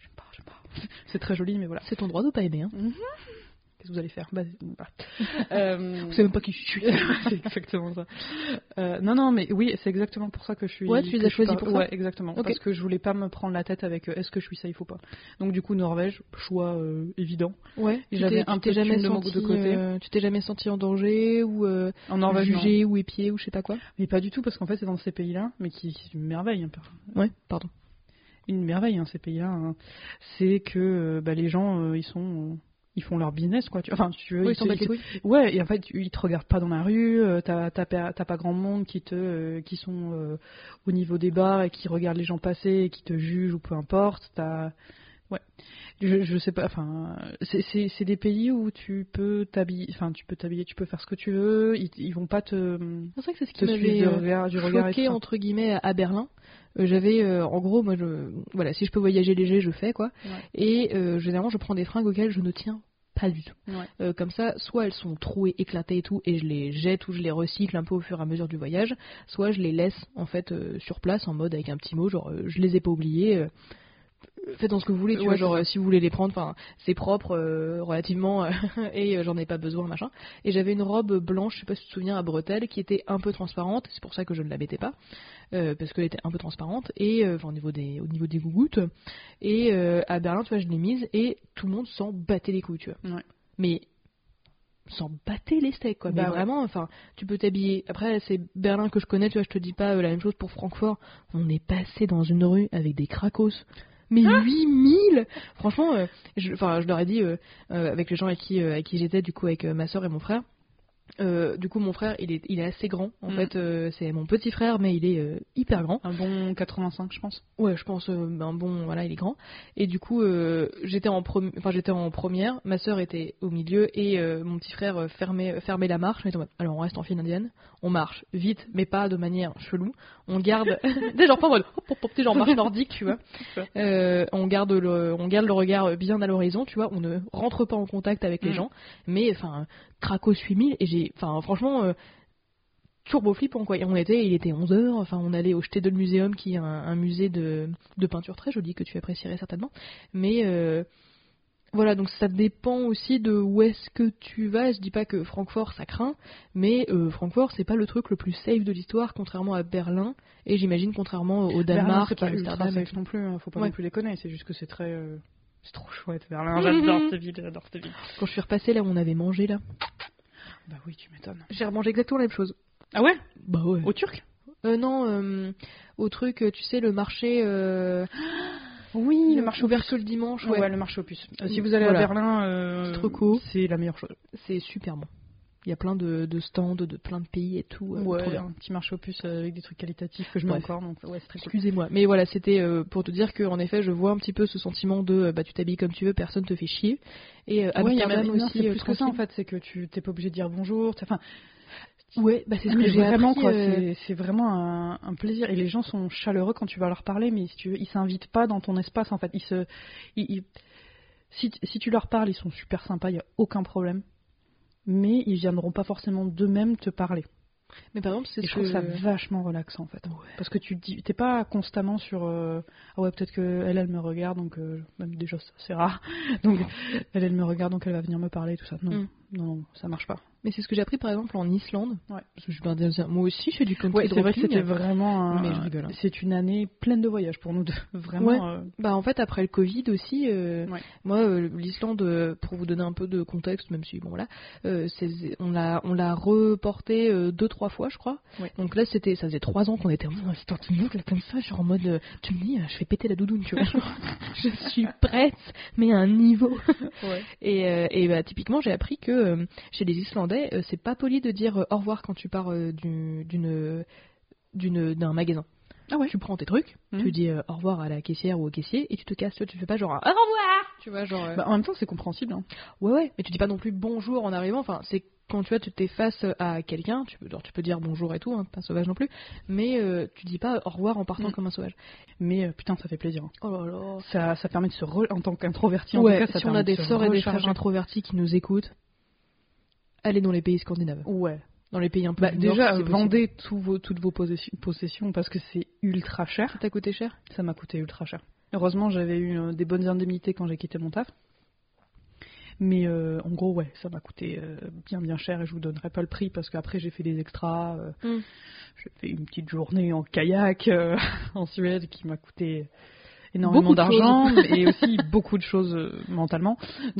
J'aime pas, j'aime pas. [LAUGHS] C'est très joli, mais voilà. C'est ton droit de pas aimer. Hein. Qu'est-ce que vous allez faire? Bah, voilà. [LAUGHS] Euh, Vous savez même pas qui je suis. [LAUGHS] c'est exactement ça. Euh, non, non, mais oui, c'est exactement pour ça que je suis. Ouais, tu les as choisis pas- pour ça? Ouais, exactement. Ok. Parce que je voulais pas me prendre la tête avec euh, est-ce que je suis safe ou pas. Donc du coup, Norvège, choix évident. Ouais. J'avais t'es- un peu jamais de senti, de côté. tu t'es jamais senti en danger ou En Norvège, non. jugé ou épié ou je sais pas quoi? Mais pas du tout, parce qu'en fait, c'est dans ces pays-là, mais qui c'est une merveille, un peu. Ouais, pardon. Une merveille, hein, ces pays-là. hein. C'est que bah, les gens, euh, ils sont. Ils font leur business, quoi. Tu... Enfin, tu veux, Oui, ils les ils-. Ouais, et en fait, ils te regardent pas dans la rue, euh, t'as t'as pas t'as pas grand monde qui te euh, qui sont euh, au niveau des bars et qui regardent les gens passer et qui te jugent ou peu importe. T'as ouais, je, je sais pas. Enfin, c'est des pays où tu peux t'habiller, enfin tu peux t'habiller, tu peux faire ce que tu veux. Ils, ils vont pas te C'est vrai que c'est ce qui m'avait euh, regard du choqué entre guillemets à- Berlin. Euh, J'avais, euh, en gros, moi, je, voilà, si je peux voyager léger, je fais quoi. Ouais. Et euh, généralement, je prends des fringues auxquelles je ne tiens pas du tout. Ouais. Euh, comme ça, soit elles sont trouées, éclatées et tout, et je les jette ou je les recycle un peu au fur et à mesure du voyage, soit je les laisse en fait euh, sur place en mode avec un petit mot, genre euh, je les ai pas oubliés. Faites en ce que vous voulez, tu Ouais, vois, genre euh, si vous voulez les prendre, enfin c'est propre euh, relativement [LAUGHS] et euh, j'en ai pas besoin, machin. Et j'avais une robe blanche, je sais pas si tu te souviens, à bretelles, qui était un peu transparente, c'est pour ça que je ne la mettais pas, euh, parce qu'elle était un peu transparente, et enfin, au niveau des au niveau des gougouttes. Et à Berlin, tu vois, je l'ai mise et tout le monde s'en battait les couilles, tu vois. Ouais. Mais s'en battait les steaks quoi. Bah mais ouais. vraiment, enfin, tu peux t'habiller. Après, c'est Berlin que je connais, tu vois, je te dis pas euh, la même chose pour Francfort. On est passé dans une rue avec des cracos. Mais Ah 8000 Franchement, euh, je, enfin, je leur ai dit, euh, euh, avec les gens avec qui, euh, avec qui j'étais, du coup, avec ma soeur et mon frère. Euh, du coup, mon frère, il est, il est assez grand. En Mm. fait, euh, c'est mon petit frère, mais il est euh, hyper grand. Un bon 85, je pense. Ouais, je pense euh, ben bon voilà, il est grand et du coup j'étais en prom- enfin j'étais en première, ma sœur était au milieu et mon petit frère fermait fermait la marche, mais alors on reste en file indienne, on marche vite mais pas de manière chelou, on garde [LAUGHS] [LAUGHS] des genre pas en mode hop, hop, genre marche nordique, tu vois. [LAUGHS] On garde le on garde le regard bien à l'horizon, tu vois, on ne rentre pas en contact avec les Mm. gens, mais enfin Cracos 8000 et j'ai enfin franchement euh, turbo flippant quoi. Et on était, il était 11h, enfin on allait au Städel Museum qui est un, un musée de, de peinture très joli que tu apprécierais certainement. Mais euh, voilà, donc ça dépend aussi de où est-ce que tu vas. Je dis pas que Francfort ça craint, mais euh, Francfort c'est pas le truc le plus safe de l'histoire, contrairement à Berlin et j'imagine contrairement au Berlin, Danemark, c'est pas à ultra Amsterdam. safe non plus, hein, faut pas Ouais. non plus déconner, c'est juste que c'est très. euh, C'est trop chouette, Berlin. J'adore cette ville, j'adore cette ville. Quand je suis repassée là où on avait mangé là, Bah oui, tu m'étonnes. j'ai remangé exactement la même chose. Ah ouais? Bah ouais. Au turc? Euh, non, euh, au truc, euh, tu sais, le marché. euh, Oui, le marché ouvert que le dimanche, ouais. Ouais, le marché aux puces. Euh, si vous allez Voilà. à Berlin, C'est trop cool. c'est la meilleure chose. C'est super bon. Il y a plein de, de stands de plein de pays et tout. euh, ouais, un petit marché puces euh, avec des trucs qualitatifs que je mets encore, donc ouais, c'est très cool. Excusez-moi. Mais voilà, c'était euh, pour te dire que en effet, je vois un petit peu ce sentiment de bah tu t'habilles comme tu veux, personne te fait chier. Et euh, Ouais, il y a Amsterdam aussi. c'est plus que ça en fait, c'est que tu t'es pas obligé de dire bonjour. Enfin, Ouais, bah c'est ce que j'ai vraiment euh, c'est- c'est vraiment un, un plaisir. Et les gens sont chaleureux quand tu vas leur parler, mais si tu veux, ils s'invitent pas dans ton espace en fait. Ils se, ils- ils- si, si tu leur parles, ils sont super sympas, il y a aucun problème. Mais ils viendront pas forcément d'eux-mêmes te parler. Mais par exemple, c'est ce je trouve que ça vachement relaxant en fait. Parce que tu dis, t'es pas constamment sur euh, ah ouais peut-être que elle elle me regarde donc euh, même déjà c'est rare [LAUGHS] donc elle elle me regarde donc elle va venir me parler tout ça non Mm. Non non ça marche pas. Mais c'est ce que j'ai appris par exemple en Islande. Ouais. Parce que je vais dire, moi aussi, je fais du country Ouais c'est vrai que c'était vraiment un- je hein. c'est une année pleine de voyages pour nous deux [LAUGHS] vraiment. Ouais. euh, Bah en fait après le Covid aussi, euh, Ouais. moi euh, l'Islande pour vous donner un peu de contexte, même si bon c'est- on l'a on l'a reporté deux trois fois je crois. Donc là c'était ça faisait trois ans qu'on était en là comme ça, genre en mode tu me dis je fais péter la doudoune tu vois, [LAUGHS] je suis prête mais à un niveau. Et, et bah, typiquement j'ai appris que euh, chez les Islandais euh, c'est pas poli de dire euh, au revoir quand tu pars d'une d'un magasin. Ah ouais. Tu prends tes trucs, Mhm. tu dis euh, au revoir à la caissière ou au caissier et tu te casses. Tu fais pas genre un au revoir, tu vois genre. euh, Bah, en même temps c'est compréhensible. Hein. ouais ouais, mais tu dis pas non plus bonjour en arrivant. Enfin c'est quand tu vois tu t'es face à quelqu'un, tu peux genre, tu peux dire bonjour et tout, hein, pas sauvage non plus, mais euh, tu dis pas au revoir en partant Mhm. comme un sauvage. Mais putain ça fait plaisir. hein. Oh là là. Ça ça permet de se re- en tant qu'introverti en Ouais, tout cas ça si on a de des sœurs et des frères introvertis qui nous écoutent, allez dans les pays scandinaves, Ouais. dans les pays un peu Bah, du Nord, déjà si possible. vendez vos, toutes vos possessions, parce que c'est ultra cher. Ça t'a coûté cher? Ça m'a coûté ultra cher. Heureusement, j'avais eu euh, des bonnes indemnités quand j'ai quitté mon taf. Mais euh, en gros, ouais, ça m'a coûté euh, bien bien cher et je vous donnerai pas le prix parce qu'après j'ai fait des extras. euh, Mm. J'ai fait une petite journée en kayak euh, [LAUGHS] en Suède qui m'a coûté énormément d'argent [LAUGHS] et aussi beaucoup de choses euh, mentalement.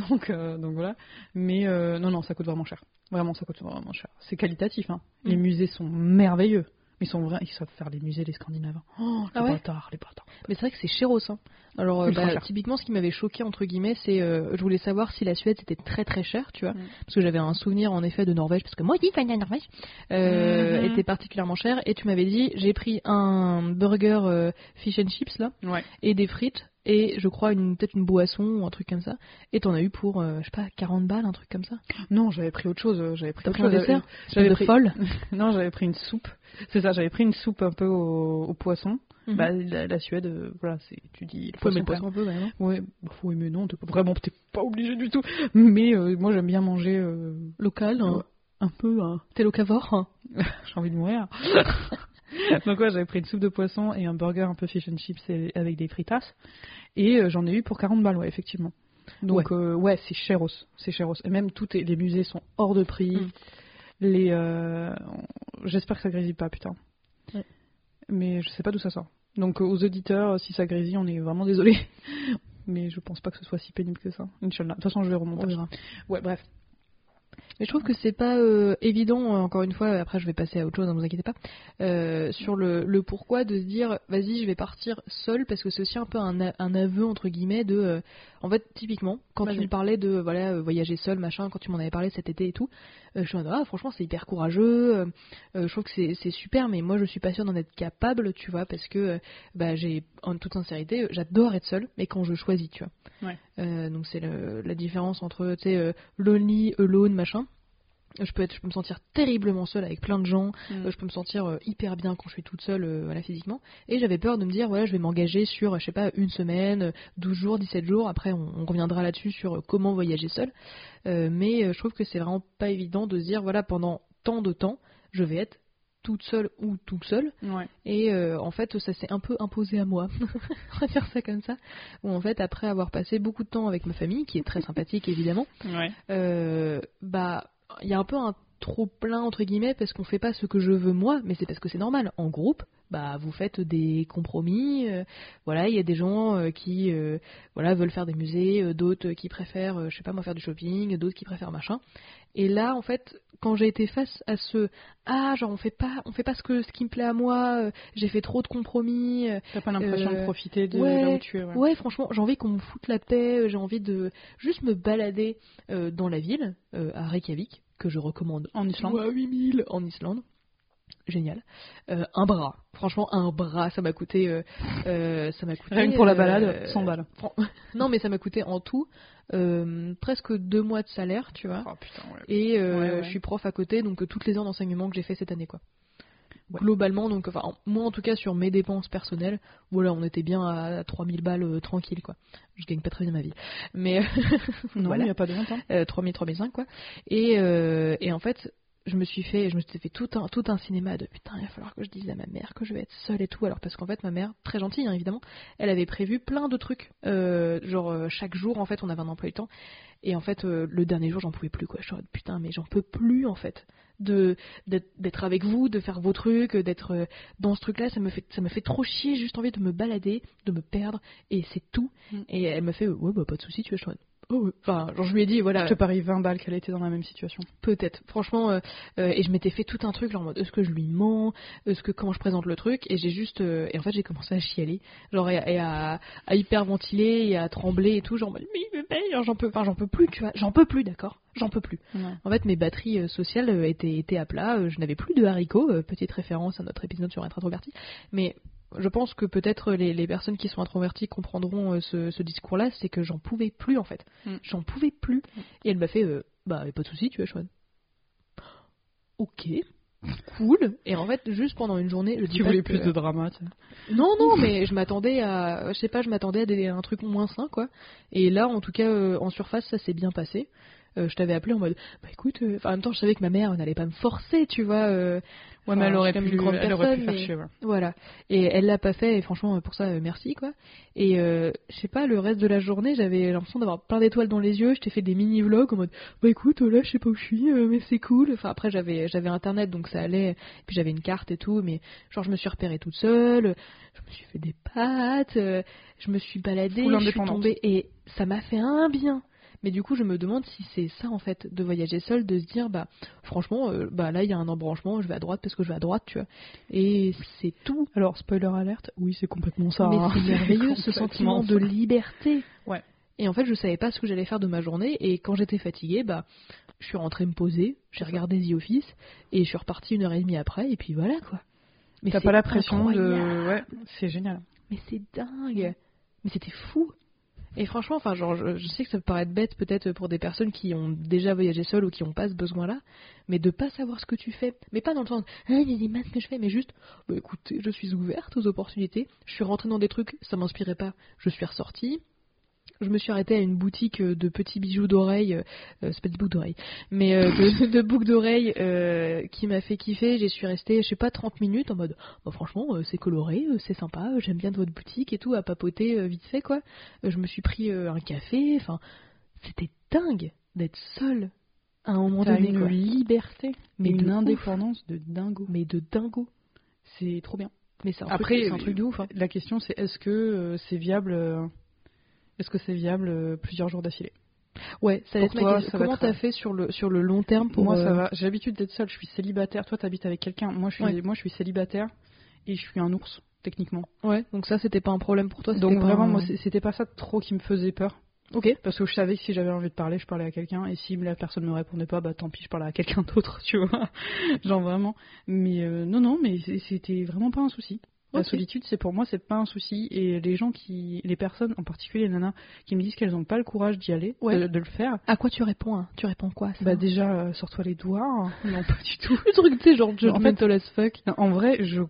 Donc, euh, donc voilà. Mais euh, non, non, ça coûte vraiment cher. Vraiment, ça coûte vraiment cher. C'est qualitatif. Hein. Les Mm. musées sont merveilleux. Ils sont vrais, ils savent faire les musées, les Scandinaves. Oh, les Ah ouais bâtards, les bâtards. Mais c'est vrai que c'est cher aussi. hein. Alors, euh, bah, cher. typiquement, ce qui m'avait choqué, entre guillemets, c'est. euh, je voulais savoir si la Suède c'était très très cher, tu vois. Mm. Parce que j'avais un souvenir, en effet, de Norvège, parce que moi, dis la Norvège, euh, Mhm. était particulièrement cher. Et tu m'avais dit, j'ai pris un burger euh, fish and chips, là, Ouais. et des frites, et je crois une peut-être une boisson ou un truc comme ça. Et t'en as eu pour, euh, je sais pas, 40 balles, un truc comme ça. Non, j'avais pris autre chose. euh, J'avais pris un dessert J'avais de pris... folle. [LAUGHS] Non, j'avais pris une soupe. C'est ça, j'avais pris une soupe un peu au, au poisson. Mhm. Bah, la, la Suède, euh, voilà, c'est, tu dis Faut aimer le poisson. un peu, même. Ouais, bah, faut aimer, non, pas, vraiment, t'es pas obligé du tout. Mais euh, moi, j'aime bien manger euh, Local, hein. Ouais. un peu. hein. T'es locavore hein. [LAUGHS] J'ai envie de mourir. [LAUGHS] [LAUGHS] Donc ouais, j'avais pris une soupe de poisson et un burger un peu fish and chips avec des fritas. Et euh, j'en ai eu pour 40 balles, ouais, effectivement. Donc ouais, ouais c'est chéros, c'est chéros. Et même tous les musées sont hors de prix. Mm. Les, euh, j'espère que ça grésille pas, putain. Ouais. Mais je sais pas d'où ça sort. Donc euh, aux auditeurs, si ça grésille, on est vraiment désolé. [LAUGHS] Mais je pense pas que ce soit si pénible que ça. Inch'Allah. De toute façon, je vais On remonter. Ouais, bref. Mais je trouve que c'est pas euh, évident, euh, encore une fois, après je vais passer à autre chose, ne vous inquiétez pas, euh, sur le, le pourquoi de se dire vas-y, je vais partir seul, parce que c'est aussi un peu un, aveu, entre guillemets, de. euh, en fait, typiquement, quand tu me parlais de voilà, voyager seul, machin, quand tu m'en avais parlé cet été et tout, je suis en mode, ah, franchement, c'est hyper courageux, je trouve que c'est super, mais moi je suis pas sûre d'en être capable, tu vois, parce que, bah, j'ai, en toute sincérité, j'adore être seule, mais quand je choisis, tu vois. Ouais. Euh, donc c'est la différence entre, tu sais, euh, lonely, alone, machin. Je peux, être, je peux me sentir terriblement seule avec plein de gens. Mm. Euh, je peux me sentir hyper bien quand je suis toute seule, euh, voilà, physiquement. Et j'avais peur de me dire, voilà, je vais m'engager sur, je sais pas, une semaine, euh, 12 jours, 17 jours. Après, on, on reviendra là-dessus sur comment voyager seul. Euh, mais je trouve que c'est vraiment pas évident de se dire, voilà, pendant tant de temps, je vais être toute seule ou tout seul. Ouais. Et euh, en fait, ça s'est un peu imposé à moi. [LAUGHS] on va dire ça comme ça. Où en fait, après avoir passé beaucoup de temps avec ma famille, qui est très sympathique évidemment, Ouais. euh, bah il y a un peu un trop plein entre guillemets parce qu'on fait pas ce que je veux moi mais c'est parce que c'est normal en groupe bah vous faites des compromis euh, voilà il y a des gens euh, qui euh, voilà veulent faire des musées d'autres qui préfèrent je sais pas moi faire du shopping d'autres qui préfèrent machin et là en fait quand j'ai été face à ce ah genre on fait pas on fait pas ce que ce qui me plaît à moi euh, j'ai fait trop de compromis euh, T'as pas l'impression Euh, de profiter de ouais, là où tu es. Ouais. Ouais, franchement, j'ai envie qu'on me foute la paix, euh, j'ai envie de juste me balader euh, dans la ville, euh, à Reykjavik, que je recommande. En Islande. Fois 8000 en Islande. Génial. Euh, un bras. Franchement, un bras, ça m'a coûté. euh, euh, ça m'a coûté. Rien que pour la euh, balade, 100 balles. fran- [LAUGHS] non, mais ça m'a coûté en tout euh, presque deux mois de salaire, tu vois. Oh putain, ouais. Et euh, Ouais, ouais. je suis prof à côté, donc toutes les heures d'enseignement que j'ai fait cette année, quoi. Ouais. Globalement, donc, enfin, en- moi en tout cas sur mes dépenses personnelles, voilà, on était bien à 3000 balles euh, tranquille, quoi. Je gagne pas très bien ma vie, mais [LAUGHS] Non, Voilà. il n'y a pas de honte. Hein. euh, 3000, 3005, quoi. Et, euh, et en fait, je me suis fait, je me suis fait tout un, tout un cinéma de putain, il va falloir que je dise à ma mère que je vais être seule et tout. Alors parce qu'en fait, ma mère, très gentille hein, évidemment, elle avait prévu plein de trucs. Euh, genre euh, chaque jour, en fait, on avait un emploi du temps. Et en fait, euh, le dernier jour, j'en pouvais plus quoi. Je suis en mode, putain, mais j'en peux plus en fait de d'être avec vous, de faire vos trucs, d'être dans ce truc-là. Ça me fait ça me fait trop chier. J'ai Juste envie de me balader, de me perdre, et c'est tout. Mm. Et elle m'a fait, ouais, bah pas de souci, tu vois. Je suis en mode, oh. Enfin, genre je lui ai dit, voilà. Je te parie 20 balles qu'elle était dans la même situation. Peut-être, franchement, euh, euh, et je m'étais fait tout un truc genre en mode est-ce que je lui mens, est-ce que comment je présente le truc, et j'ai juste, euh, et en fait j'ai commencé à chialer, genre et, à- et à, à hyperventiler et à trembler et tout, genre mais il me paye, j'en peux, enfin j'en peux plus, tu vois, j'en peux plus, d'accord, j'en peux plus. Ouais. En fait mes batteries euh, sociales euh, étaient, étaient à plat, euh, je n'avais plus de haricots, petite référence à notre épisode sur être introverti, mais je pense que peut-être les, les personnes qui sont introverties comprendront euh, ce, ce discours-là, c'est que j'en pouvais plus en fait. Mm. J'en pouvais plus. Et elle m'a fait, euh, bah pas de souci, tu vois, Chouane. Ok, cool. Et en fait, juste pendant une journée, je dis Tu voulais que- plus de drama, tu. Non, non, mais je m'attendais à, je sais pas, je m'attendais à des, un truc moins sain, quoi. Et là, en tout cas, euh, en surface, ça s'est bien passé. Euh, je t'avais appelé en mode, bah écoute, euh, enfin, en même temps, je savais que ma mère n'allait pas me forcer, tu vois. Euh, Ouais, mais elle aurait pu, grande elle aurait pu faire chier, ouais. Voilà. Et elle l'a pas fait, et franchement, pour ça, euh, merci, quoi. Et euh, je sais pas, le reste de la journée, j'avais l'impression d'avoir plein d'étoiles dans les yeux. Je t'ai fait des mini-vlogs en mode, bah écoute, là, je sais pas où je suis, euh, mais c'est cool. Enfin, après, j'avais j'avais internet, donc ça allait. Puis j'avais une carte et tout, mais genre, je me suis repérée toute seule. Je me suis fait des pâtes, euh, je me suis baladée, je suis tombée, et ça m'a fait un bien. Mais du coup, je me demande si c'est ça en fait, de voyager seul, de se dire bah franchement, euh, bah là il y a un embranchement, je vais à droite parce que je vais à droite, tu vois. Et c'est tout. Alors, spoiler alerte, oui, c'est complètement ça. Mais hein. c'est [LAUGHS] merveilleux ce sentiment ça. de liberté. Ouais. Et en fait, je savais pas ce que j'allais faire de ma journée. Et quand j'étais fatiguée, bah, je suis rentrée me poser, j'ai regardé The Office et je suis repartie une heure et demie après. Et puis voilà quoi. Mais T'as pas la pression incroyable. de. Ouais, c'est génial. Mais c'est dingue. Mais c'était fou. Et franchement, enfin, genre, je, sais que ça peut paraître bête peut-être pour des personnes qui ont déjà voyagé seules ou qui n'ont pas ce besoin-là, mais de pas savoir ce que tu fais, mais pas dans le sens, ah, il y a des que je fais, mais juste, bah écoutez, je suis ouverte aux opportunités, je suis rentrée dans des trucs, ça m'inspirait pas, je suis ressortie. Je me suis arrêtée à une boutique euh, de petits bijoux d'oreilles, euh, c'est pas des boucles d'oreilles, mais euh, de, [LAUGHS] de boucles d'oreilles euh, qui m'a fait kiffer. J'y suis restée, je sais pas, 30 minutes en mode, bah, franchement, c'est coloré, c'est sympa, j'aime bien de votre boutique et tout, à papoter vite fait quoi. Je me suis pris un café, enfin, c'était dingue d'être seule à un moment donné, une quoi. liberté, Mais de une ouf. indépendance de dingo. Mais de dingo. C'est trop bien. Mais c'est un, Après, truc, c'est un truc de ouf. Hein. La question, c'est est-ce que c'est viable Est-ce que c'est viable euh, plusieurs jours d'affilée? Ouais, ça va Pour toi, ça Comment être- t'as fait sur le, sur le long terme pour. Moi, euh, ça va. J'ai l'habitude d'être seule. Je suis célibataire. Toi, t'habites avec quelqu'un. Moi, je suis, Ouais. moi, je suis célibataire et je suis un ours techniquement. Ouais, donc ça, c'était pas un problème pour toi. Donc vraiment, un- moi, c'était pas ça trop qui me faisait peur. Ok. Parce que je savais que si j'avais envie de parler, je parlais à quelqu'un. Et si la personne me répondait pas, bah tant pis, je parlais à quelqu'un [LAUGHS] d'autre, tu vois. Genre vraiment. Mais euh, non, non, mais c'était vraiment pas un souci. La solitude, c'est pour moi, c'est pas un souci. Et les gens qui, les personnes, en particulier les nanas, qui me disent qu'elles ont pas le courage d'y aller, Ouais. de, de le faire, À quoi tu réponds hein? Tu réponds quoi ça? Bah déjà, euh, sors-toi les doigts. [LAUGHS] Non, pas du tout. Le truc, tu sais, genre en judgmental as fuck. Non, en vrai, je.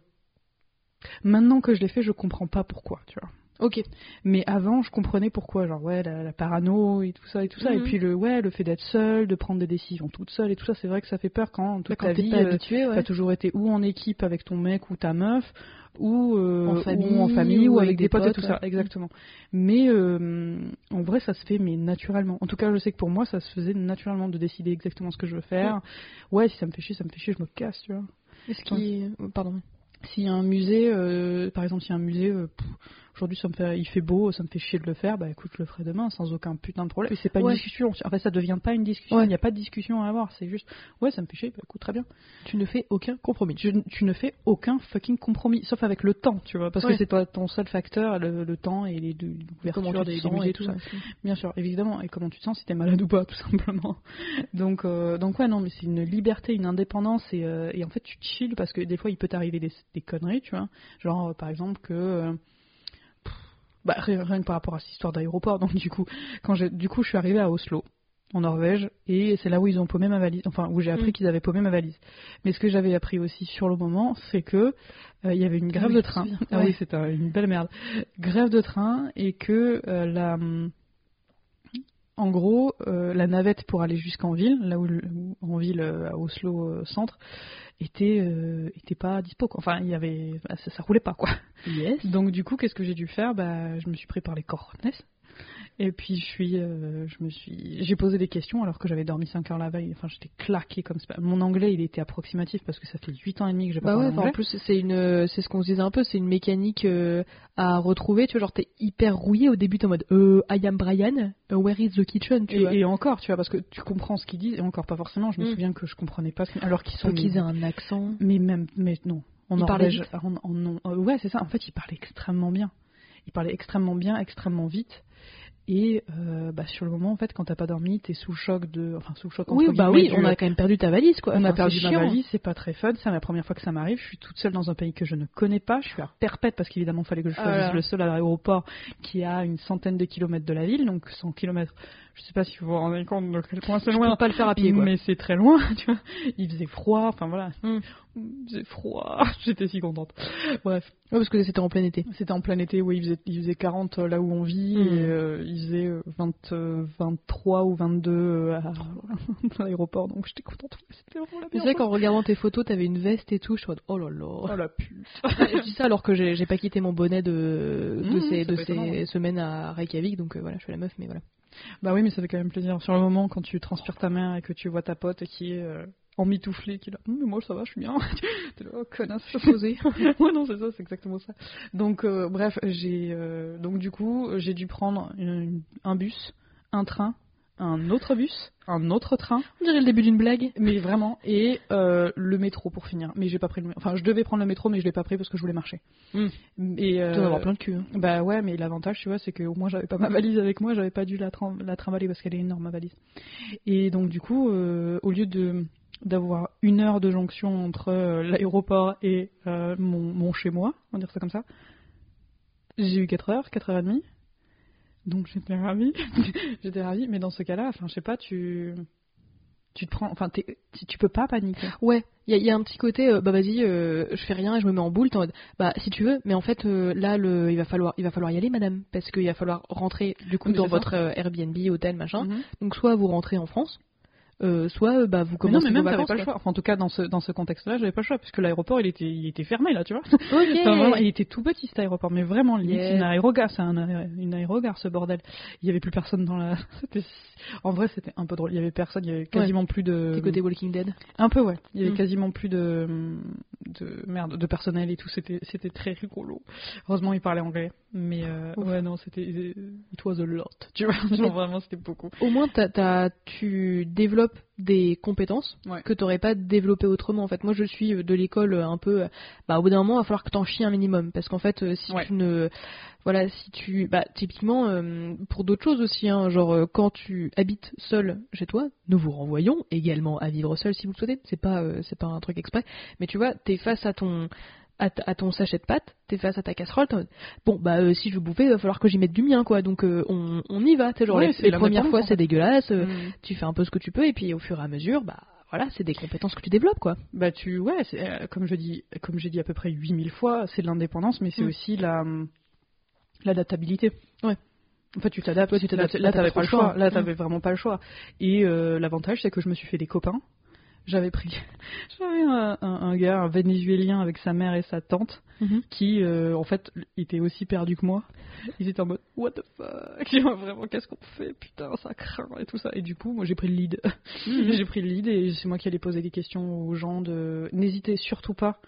Maintenant que je l'ai fait, je comprends pas pourquoi, tu vois. Ok. Mais avant, je comprenais pourquoi, genre ouais, la, la parano et tout ça et tout ça, Mhm. et puis le ouais, le fait d'être seule, de prendre des décisions toute seule et tout ça, c'est vrai que ça fait peur quand toute Bah, quand ta vie, pas euh, habitué, ouais. t'as toujours été ou en équipe avec ton mec ou ta meuf, ou, euh, En ou famille, en famille, ou, avec des potes, et tout ouais. ça, exactement. Mais euh, en vrai, ça se fait mais naturellement. En tout cas, je sais que pour moi, ça se faisait naturellement de décider exactement ce que je veux faire. Ouais, si ça me fait chier, ça me fait chier, je me casse, tu vois. Est-ce qui. euh, Pardon. S'il y a un musée, euh, par exemple, s'il y a un musée, pff, aujourd'hui ça me fait, il fait beau, ça me fait chier de le faire, bah écoute, je le ferai demain sans aucun putain de problème. Et c'est pas Ouais. une discussion. En fait, ça devient pas une discussion. Ouais. Il n'y a pas de discussion à avoir. C'est juste, ouais, ça me fait chier, bah écoute, très bien. Tu ne fais aucun compromis. Tu, tu ne fais aucun fucking compromis, sauf avec le temps, tu vois, parce Ouais. que c'est pas ton seul facteur, le, le temps et les Comment l'ouverture des, musées, et tout tout, ça. Bien sûr, évidemment. Et comment tu te sens si t'es malade ou pas, tout simplement. [LAUGHS] Donc, euh, donc ouais, non, mais c'est une liberté, une indépendance et, euh, et en fait tu chill parce que des fois il peut t'arriver des, des conneries, tu vois. Genre par exemple que euh, bah, rien, rien que par rapport à cette histoire d'aéroport. Donc du coup, quand j'ai, du coup, je suis arrivée à Oslo. En Norvège, et c'est là où ils ont paumé ma valise, enfin où j'ai appris Mm. qu'ils avaient paumé ma valise. Mais ce que j'avais appris aussi sur le moment, c'est que euh, il y avait une grève oui, de train. souviens. Ah Ouais. oui, c'était un- une belle merde. Grève de train et que euh, la en gros, euh, la navette pour aller jusqu'en ville, là où- en ville euh, à Oslo euh, centre, était euh, était pas dispo. Quoi. Enfin, il y avait, ça, ça roulait pas quoi. Yes. Donc du coup, qu'est-ce que j'ai dû faire? Bah, je me suis pris par les cornes. Et puis je suis, euh, je me suis, j'ai posé des questions alors que j'avais dormi 5 heures la veille. Enfin, j'étais claqué comme ça. Mon anglais, il était approximatif parce que ça fait 8 ans et demi que j'ai pas Bah parlé anglais. en plus c'est une, c'est ce qu'on se disait un peu, c'est une mécanique euh, à retrouver. Tu vois, genre t'es hyper rouillé au début, t'es en mode euh, I am Brian, uh, where is the kitchen, tu Et, vois. et encore, tu vois, parce que tu comprends ce qu'ils disent, et encore pas forcément. Je me Mm. souviens que je comprenais pas, ce- alors qu'ils sont. Qu'ils aient un accent. Mais même, mais non. En Ils parlaient Norvège, en, en-. Euh, ouais, c'est ça. En fait, ils parlaient extrêmement bien. Ils parlaient extrêmement bien, extrêmement vite. Et euh, bah, sur le moment, en fait, quand t'as pas dormi, t'es sous le choc de, enfin sous le choc. Oui, entre bah guillemets, oui, du- on a quand même perdu ta valise quoi. on a perdu ma valise, c'est pas très fun. C'est la première fois que ça m'arrive. Je suis toute seule dans un pays que je ne connais pas. Je suis à perpète parce qu'évidemment, il fallait que je Ah choisisse le seul aéroport qui à une centaine de kilomètres de la ville, donc 100 kilomètres. Je sais pas si vous vous rendez compte de quel point c'est loin. peux pas le faire à pied quoi. Mais c'est très loin, [LAUGHS] tu vois. Il faisait froid, enfin voilà. Mm. Il faisait froid. [LAUGHS] J'étais si contente. Bref, Ouais, parce que c'était en plein été. c'était en plein été, oui, il faisait, il faisait 40 là où on vit, Mm. et euh, il faisait euh, 20, euh, 23 ou 22 euh, à, [LAUGHS] à l'aéroport, donc j'étais contente. C'était vraiment la c'est qu'en regardant tes photos, t'avais une veste et tout. Je suis en mode oh là là. Oh la pute. je dis ça alors que j'ai pas quitté mon bonnet de, de Mmh, ces, de semaines à Reykjavik, donc euh, voilà, je suis la meuf, mais voilà. Bah oui, mais ça fait quand même plaisir. Sur le moment, quand tu transpires ta mère et que tu vois ta pote qui est euh, emmitouflée, qui est là, mais moi ça va, je suis bien. [LAUGHS] T'es là, oh connasse, je suis posée. [LAUGHS] [LAUGHS] ouais, non, c'est ça, c'est exactement ça. Donc, euh, bref, j'ai. euh, donc, du coup, j'ai dû prendre une- un bus, un train, un autre bus, un autre train, On dirait le début d'une blague. mais vraiment, et euh, le métro pour finir. Mais j'ai pas pris le métro. Enfin, je devais prendre le métro, mais je l'ai pas pris parce que je voulais marcher. Mm. Et, euh, Tu dois avoir plein de cul. hein. bah ouais, mais l'avantage, tu vois, c'est qu'au moins j'avais pas ma valise avec moi, j'avais pas dû la, trim- la trimballer parce qu'elle est énorme ma valise. Et donc du coup, euh, au lieu de d'avoir une heure de jonction entre euh, l'aéroport et euh, mon, mon chez moi, on va dire ça comme ça, j'ai eu 4 heures, 4 heures et demie. Donc j'étais ravie, [LAUGHS] j'étais ravie. Mais dans ce cas-là, enfin je sais pas, tu tu te prends, enfin tu, tu peux pas paniquer. Ouais, il y, a- y a un petit côté, euh, bah vas-y, euh, je fais rien et je me mets en boule. en mode, bah si tu veux, mais en fait euh, là, le, il va falloir, il va falloir y aller, madame, parce qu'il va falloir rentrer du coup dans votre euh, Airbnb, hôtel, machin. Mhm. Donc soit vous rentrez en France, euh, soit euh, bah vous Mais non, commencez mais même vos vacances. pas le choix. Enfin, en tout cas, dans ce dans ce contexte-là, j'avais pas le choix puisque l'aéroport il était il était fermé là, tu vois. [LAUGHS] Ok. Enfin, vraiment, il était tout petit cet aéroport, mais vraiment, limite, une aérogare, c'est un aé- une aérogare ce bordel. Il y avait plus personne dans la. [LAUGHS] En vrai, c'était un peu drôle. Il y avait personne, il y avait quasiment plus de. Petit côté Walking Dead. Un peu, ouais. Il y avait Mm. quasiment plus de, de merde, de personnel et tout. C'était, c'était très rigolo. Heureusement, il parlait anglais. Mais euh, ouais, non, c'était. It was a lot. Tu vois, [LAUGHS] genre vraiment, c'était beaucoup. Au moins, t'as- t'as- tu développes des compétences Ouais. que t'aurais pas développées autrement. En fait, moi, je suis de l'école un peu. euh, Bah, au bout d'un moment, il va falloir que t'en chies un minimum, parce qu'en fait, euh, si Ouais. tu ne, voilà, si tu, bah, typiquement, euh, pour d'autres choses aussi, hein, genre euh, quand tu habites seul chez toi, nous vous renvoyons également à vivre seul si vous le souhaitez. C'est pas, euh, c'est pas un truc exprès, mais tu vois, t'es face à ton à, ton sachet de pâtes, t'es face à ta casserole, t'es bon bah euh, si je veux bouffer, il va falloir que j'y mette du mien quoi, donc euh, on, on y va, sais, genre Ouais, les, premières fois en c'est dégueulasse, euh, Mm. tu fais un peu ce que tu peux et puis au fur et à mesure, bah voilà, c'est des compétences que tu développes quoi. Bah tu ouais, comme je dis comme j'ai dit à peu près 8000 fois, c'est de l'indépendance mais c'est Mm. aussi la l'adaptabilité. Ouais. En fait, tu t'adaptes, tu t'adaptes. Là, t'avais pas le choix. choix. Là, Mm. t'avais vraiment pas le choix. Et l'avantage, c'est que je me suis fait des copains. J'avais pris, [LAUGHS] j'avais un, un- un gars, un Vénézuélien avec sa mère et sa tante, qui, euh, en fait, était aussi perdu que moi. Ils étaient en mode What the fuck? [LAUGHS] Vraiment, qu'est-ce qu'on fait? Putain, ça craint et tout ça. Et du coup, moi, j'ai pris le lead. [LAUGHS] j'ai pris le lead et c'est moi qui allais poser des questions aux gens. De... N'hésitez surtout pas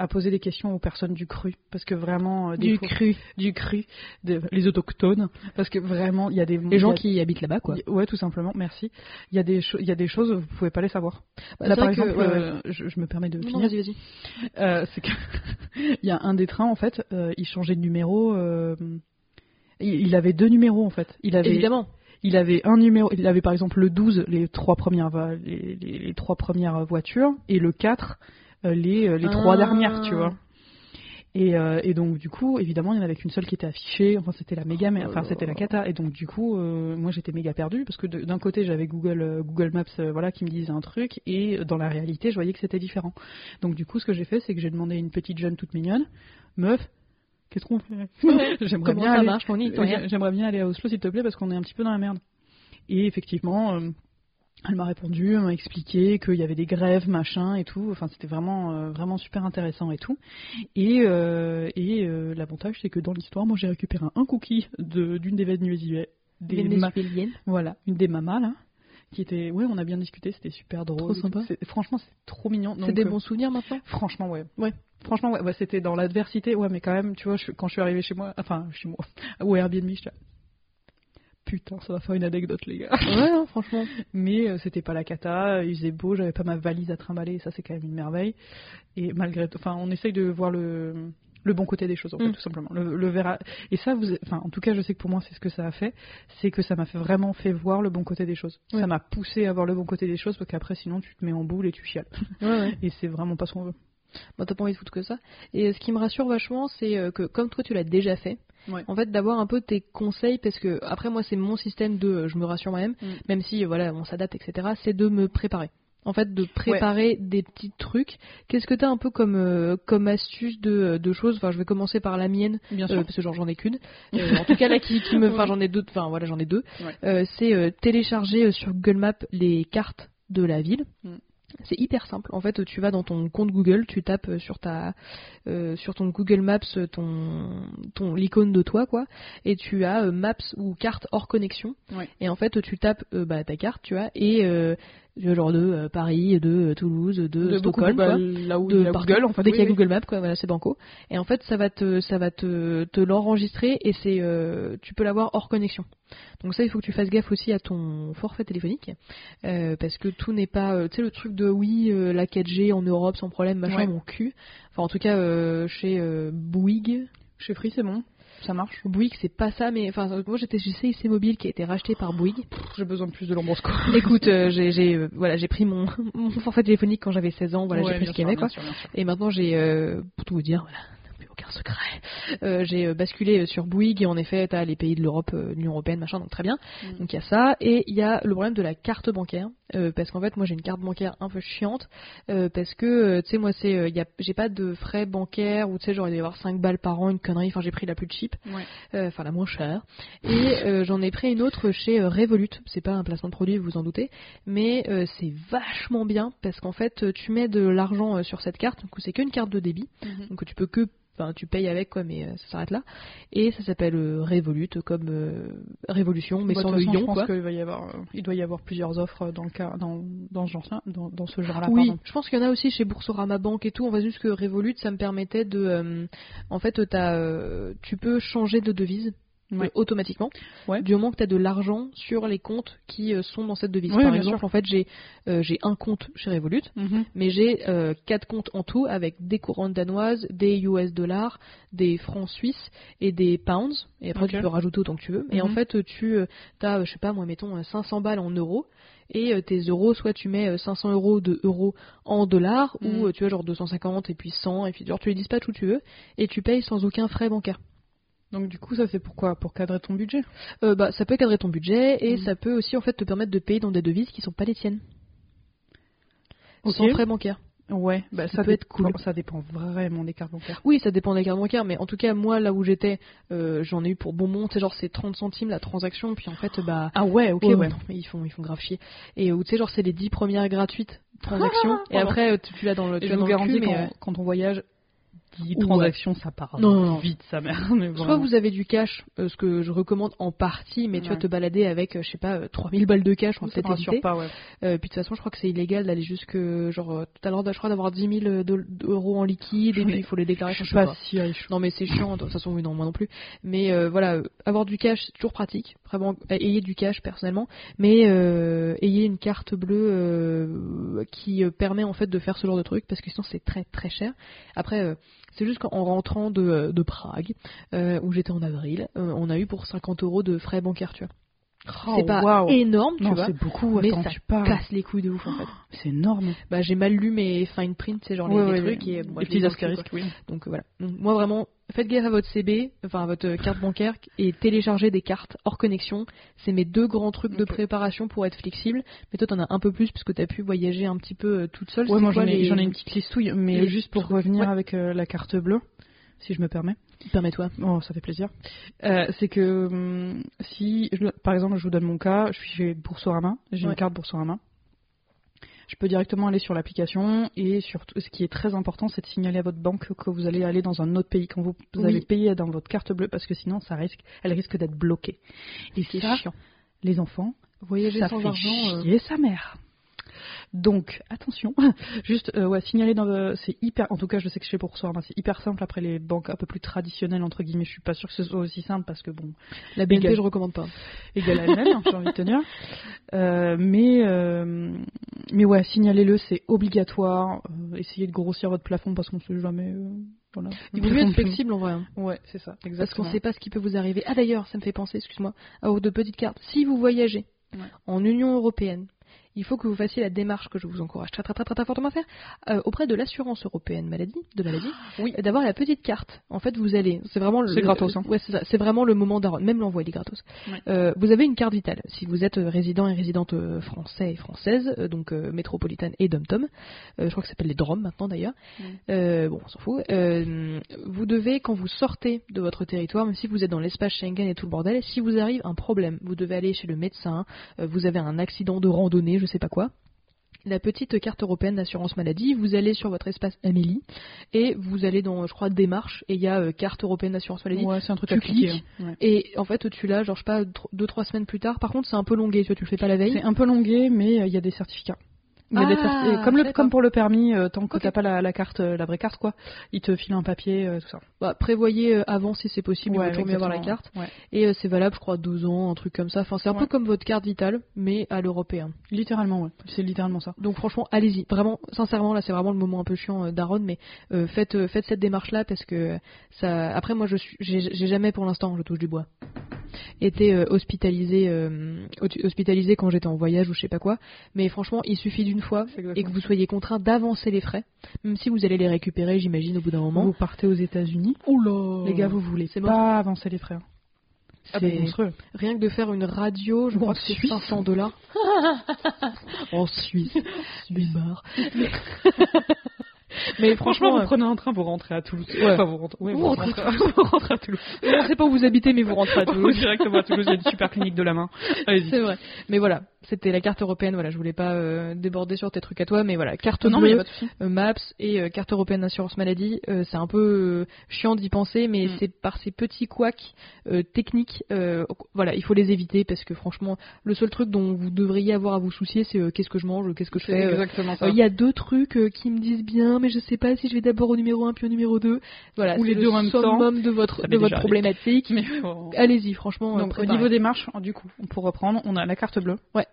à poser des questions aux personnes du cru, parce que vraiment, euh, des Du fois- cru. du cru, de- les autochtones, parce que vraiment, il y a des Les gens a- qui habitent là-bas quoi. y Ouais, tout simplement, merci. Il y a des, cho- il y a des choses, vous pouvez pas les savoir. Bah, Là, par que- exemple, euh, je, je me permets de finir. vas-y, vas-y. Euh, c'est que [LAUGHS] il y a un des trains en fait, euh, il changeait de numéro. il, il avait deux numéros en fait. Il avait, Évidemment. il avait un numéro. Il avait par exemple le 12, les trois premières, les- les trois premières voitures, et le 4, euh, les, euh, les trois Ah. dernières, tu vois. Et, euh, et donc du coup, évidemment, il n'y en avait qu'une seule qui était affichée. Enfin, c'était la méga, mais enfin, c'était la cata. Et donc du coup, euh, moi, j'étais méga perdue parce que d'un côté, j'avais Google, euh, Google Maps, voilà, qui me disait un truc, et dans la réalité, je voyais que c'était différent. Donc du coup, ce que j'ai fait, c'est que j'ai demandé à une petite jeune toute mignonne, meuf, qu'est-ce qu'on fait? [LAUGHS] [LAUGHS] J'aimerais bien ça aller- bien aller à Oslo, s'il te plaît, parce qu'on est un petit peu dans la merde. Et effectivement, elle m'a répondu, elle m'a expliqué qu'il y avait des grèves, machin et tout. Enfin, c'était vraiment, euh, vraiment super intéressant et tout. Et, euh, et euh, l'avantage, c'est que dans l'histoire, moi, j'ai récupéré un cookie de- d'une des Vénézuéliennes. Voilà, une des mamas, là. Qui était, ouais, on a bien discuté, c'était super drôle. Trop sympa. Franchement, c'est trop mignon. C'est des euh, bons souvenirs maintenant Franchement, ouais. Ouais. Franchement, ouais, ouais, c'était dans l'adversité, ouais, mais quand même, tu vois, je- quand je suis arrivée chez moi, enfin, chez moi, [LAUGHS] au Airbnb, je Putain, ça va faire une anecdote, les gars. Ouais, non, franchement. Mais euh, c'était pas la cata, il faisait beau, j'avais pas ma valise à trimballer, ça c'est quand même une merveille. Et malgré tout, enfin, on essaye de voir le, le bon côté des choses, en fait, Mm. tout simplement. Le, le verre à- Et ça, vous, enfin, en tout cas, je sais que pour moi, c'est ce que ça a fait, c'est que ça m'a fait vraiment fait voir le bon côté des choses. Ouais. Ça m'a poussé à voir le bon côté des choses, parce qu'après, sinon, tu te mets en boule et tu chiales. Ouais, ouais. [LAUGHS] Et c'est vraiment pas ce qu'on veut. Bah, t'as pas envie de foutre que ça. Et euh, ce qui me rassure vachement, c'est euh, que comme toi tu l'as déjà fait, Ouais. en fait d'avoir un peu tes conseils, parce que après moi c'est mon système de euh, je me rassure moi-même, Mm. même si euh, voilà on s'adapte etc. C'est de me préparer. En fait, de préparer des petits trucs. Qu'est-ce que t'as un peu comme euh, comme astuce de, de choses? Enfin, je vais commencer par la mienne Bien euh, parce que genre j'en ai qu'une. Euh, en tout cas là qui, qui me, [LAUGHS] enfin j'en ai deux. Enfin voilà j'en ai deux. Ouais. C'est télécharger sur Google Maps les cartes de la ville. Mm. C'est hyper simple. En fait, tu vas dans ton compte Google, tu tapes euh, sur ta euh, sur ton Google Maps euh, ton ton l'icône de toi quoi, et tu as euh, Maps ou carte hors connexion. Ouais. Et en fait, tu tapes euh, bah, ta carte, tu vois, et genre de euh, Paris, de euh, Toulouse, de, De beaucoup Stockholm, bah, quoi là où de il y a partout. Google. Dès oui, qu'il y a oui. Google Maps, quoi, voilà, c'est banco. Et en fait, ça va te, ça va te, te l'enregistrer et c'est, euh, tu peux l'avoir hors connexion. Donc ça, il faut que tu fasses gaffe aussi à ton forfait téléphonique, euh, parce que tout n'est pas, tu sais, le truc de oui, la 4G en Europe sans problème, machin, Ouais. mon cul. Enfin, en tout cas, chez Bouygues. Chez Free, c'est bon. Ça marche. Bouygues, c'est pas ça, mais enfin, moi j'étais chez CIC Mobile qui a été racheté par Bouygues. J'ai besoin de plus de Lambrosco. [LAUGHS] Écoute, euh, j'ai, j'ai, euh, voilà, j'ai pris mon, [LAUGHS] mon forfait téléphonique quand j'avais 16 ans, voilà, j'ai pris ce qu'il y avait, quoi. Et maintenant, j'ai, euh, pour tout vous dire, voilà, aucun secret, euh, j'ai euh, basculé sur Bouygues et en effet, t'as les pays de l'Europe, euh, l'Union Européenne, machin, donc très bien. Mm. Donc il y a ça, et il y a le problème de la carte bancaire, euh, parce qu'en fait, moi j'ai une carte bancaire un peu chiante, euh, parce que, euh, tu sais, moi, c'est, euh, il y a, j'ai pas de frais bancaires, ou tu sais, genre, il doit y avoir 5 balles par an, une connerie, enfin, j'ai pris la plus cheap, Ouais. euh, enfin la moins chère. Et euh, j'en ai pris une autre chez euh, Revolut. C'est pas un placement de produit, vous vous en doutez, mais euh, c'est vachement bien parce qu'en fait, euh, tu mets de l'argent euh, sur cette carte, donc c'est qu'une carte de débit, Mhm. donc tu peux que enfin tu payes avec quoi, mais euh, ça s'arrête là. Et ça s'appelle euh, Revolut, comme euh, Révolution, mais Bah, sans le ion je pense quoi. qu'il va y avoir, il doit y avoir plusieurs offres dans le cas, dans, dans ce genre-là, dans, dans ce genre-là. Oui, pardon. je pense qu'il y en a aussi chez Boursorama Banque et tout. On va juste que Revolut, ça me permettait de, en fait, tu peux changer de devise. Ouais. euh, automatiquement Ouais. du moment que tu as de l'argent sur les comptes qui euh, sont dans cette devise. Oui, Par exemple, sûr. en fait, j'ai euh, j'ai un compte chez Revolut, Mhm. mais j'ai euh, quatre comptes en tout avec des couronnes danoises, des US dollars, des francs suisses et des pounds. Et après, tu peux rajouter autant que tu veux. Et en Mhm. fait, tu as, je sais pas, moi, mettons euh, 500 balles en euros. Et tes euros, soit tu mets euh, 500 euros de euros en dollars, Mhm. ou euh, tu vois, genre 250 et puis 100, et puis genre tu les dispatches où tu veux, et tu payes sans aucun frais bancaire. Donc du coup, ça c'est pourquoi? Pour cadrer ton budget? Euh, bah, ça peut cadrer ton budget, et Mhm. ça peut aussi en fait te permettre de payer dans des devises qui sont pas les tiennes. Ok. Sans frais bancaires. Ouais, bah, Ça ça, peut être cool. Ça dépend vraiment des cartes bancaires. Oui, ça dépend des cartes bancaires, mais en tout cas, moi, là où j'étais, euh, j'en ai eu pour bon monte, c'est genre c'est 30 centimes la transaction, puis en fait, bah. Ah ouais, ok, ouais, ouais. non, mais ils font, ils font grave chier. Et où tu sais, genre c'est les 10 premières gratuites transactions, [LAUGHS] et après, tu, tu l'as dans le, tu je vous garantis quand, euh, quand on voyage, 10 Ouais. transactions, ça part Non, non, non. vite, sa mère. [LAUGHS] Mais Soit vous avez du cash, euh, ce que je recommande en partie, mais tu vas Ouais. te balader avec, euh, je sais pas, euh, 3000 balles de cash me rassure été. pas, ouais. Euh, puis de toute façon, je crois que c'est illégal d'aller jusque, genre, euh, tout à l'heure, je crois d'avoir 10 000 de- d'euros en liquide, et [LAUGHS] puis il faut les déclarer. Je sais pas si riche. Non mais c'est chiant, de toute façon oui non moi non plus. Mais euh, voilà, euh, avoir du cash c'est toujours pratique, euh, ayez du cash personnellement, mais euh, ayez une carte bleue euh, qui permet en fait de faire ce genre de truc parce que sinon c'est très très cher. Après euh, c'est juste qu'en rentrant de, de Prague où j'étais en avril, on a eu pour 50 euros de frais bancaires tu vois. C'est pas Oh, énorme tu Non, vois. c'est beaucoup. mais Attends, ça tu parles. casse les couilles de ouf en fait. [GASPS] C'est énorme. Bah j'ai mal lu mes fine print, c'est genre les, Ouais, les ouais, trucs et moi, les petits astérisques, oui. Donc voilà. Donc, moi vraiment, faites gaffe à votre CB, enfin à votre carte bancaire et téléchargez des cartes hors connexion. C'est mes deux grands trucs de préparation pour être flexible. Mais toi t'en as un peu plus puisque t'as pu voyager un petit peu euh, toute seule. Ouais, moi j'en ai, les- une petite listouille, mais les juste pour revenir avec euh, la carte bleue, si je me permets. Permets-toi. Oh, ça fait plaisir. Euh, c'est que hum, si, je- par exemple, je vous donne mon cas, je suis chez Boursorama, j'ai Ouais. une carte Boursorama. Je peux directement aller sur l'application et surtout, ce qui est très important, c'est de signaler à votre banque que vous allez aller dans un autre pays quand vous, vous Oui. allez payer dans votre carte bleue parce que sinon, ça risque, elle risque d'être bloquée. Et C'est ça, chiant. les enfants, Voyager ça sans fait argent. euh, chier sa mère. Donc, attention, [LAUGHS] juste euh, ouais, signaler dans le... c'est hyper, en tout cas je sais que chez Boursorama c'est hyper simple après les banques un peu plus traditionnelles entre guillemets, je suis pas sûre que ce soit aussi simple parce que bon, La BNP Égal. je recommande pas. égal à elle-même, j'ai envie de te dire. Euh, mais, euh, mais ouais, signalez-le, c'est obligatoire. Essayez de grossir votre plafond parce qu'on sait jamais. voilà. Il vaut mieux être flexible en vrai. hein. Ouais, c'est ça, Parce qu'on exactement. sait pas ce qui peut vous arriver. Ah d'ailleurs, ça me fait penser, excuse-moi, vos deux petites cartes. Si vous voyagez Ouais. en Union Européenne, il faut que vous fassiez la démarche que je vous encourage très très très très, fortement à faire euh, auprès de l'assurance européenne maladie, de maladie, [GASPS] Oui. d'avoir la petite carte. En fait, vous allez, c'est vraiment le, gratos, hein. Ouais, c'est vraiment le moment d'arrêt. Même l'envoi il est gratos. Ouais. Euh, vous avez une carte vitale. Si vous êtes euh, résident et résidente français et française, donc euh, métropolitaine et dom-tom, je crois que ça s'appelle les DROM maintenant d'ailleurs. Bon, on s'en fout. Vous devez, quand vous sortez de votre territoire, même si vous êtes dans l'espace Schengen et tout le bordel, si vous arrive un problème, vous devez aller chez le médecin, vous avez un accident de randonnée, je sais pas quoi. La petite carte européenne d'assurance maladie, vous allez sur votre espace Amélie et vous allez dans, je crois, démarche et il y a euh, carte européenne d'assurance maladie. Ouais, c'est un truc Tu à cliquer, cliques. hein. Ouais. Et en fait, tu l'as, genre, je sais pas, 2-3 semaines plus tard. Par contre, c'est un peu longué, tu vois, tu le fais pas la veille. C'est un peu longué, mais euh, il y a des certificats. Il Ah, comme, le, d'accord. comme pour le permis, euh, tant que Ok. t'as pas la, la carte, euh, la vraie carte, quoi, ils te filent un papier, euh, tout ça. Bah, prévoyez euh, avant si c'est possible, il Ouais, vaut toujours mieux avoir la carte. Ouais. Et euh, c'est valable, je crois, 12 ans, un truc comme ça. Enfin, c'est un peu comme votre carte vitale, mais à l'européen. Littéralement, ouais. C'est littéralement ça. Donc franchement, allez-y. Vraiment, sincèrement, là, c'est vraiment le moment un peu chiant euh, d'Aaron, mais euh, faites, euh, faites cette démarche-là parce que ça. Après, moi, je suis, j'ai jamais pour l'instant, je touche du bois, été euh, hospitalisé, euh, hospitalisé quand j'étais en voyage ou je sais pas quoi. Mais franchement, il suffit d'une fois et que vous soyez contraint d'avancer les frais, même si vous allez les récupérer, j'imagine, au bout d'un moment. Vous partez aux États-Unis, Oula les gars, vous voulez C'est pas avancer les frais. hein. Ah C'est ben, monstrueux. Rien que de faire une radio, je Ou crois que c'est Suisse. 500 dollars. en Suisse. [LAUGHS] Bimard. [LAUGHS] Mais Franchement, vous prenez un train, vous rentrez à Toulouse. Ouais. Enfin, vous rentrez, ouais, Vous vous rentrez rentrez, vous rentrez à Toulouse. [LAUGHS] euh, pas où vous habitez, mais vous rentrez à [LAUGHS] Toulouse directement à Toulouse, il y a une super clinique de la main. C'est vrai. Mais voilà, c'était la carte européenne. Voilà, je voulais pas euh, déborder sur tes trucs à toi, mais voilà, carte non, mais bleue, pas de souci. euh, Maps et euh, carte européenne d'assurance maladie. euh, c'est un peu euh, chiant d'y penser, mais Mm. c'est par ces petits couacs euh, techniques. euh, voilà, il faut les éviter parce que franchement, le seul truc dont vous devriez avoir à vous soucier, c'est euh, qu'est-ce que je mange, qu'est-ce que je fais. euh, exactement ça. Il y a deux trucs euh, qui me disent bien, mais je sais pas si je vais d'abord au numéro 1 puis au numéro 2. Voilà, Ou c'est les le deux en même temps. de votre, de votre problématique. Allez-y, [LAUGHS] [LAUGHS] franchement. Donc au niveau des marches, du coup, pour reprendre, on a la carte bleue. Ouais.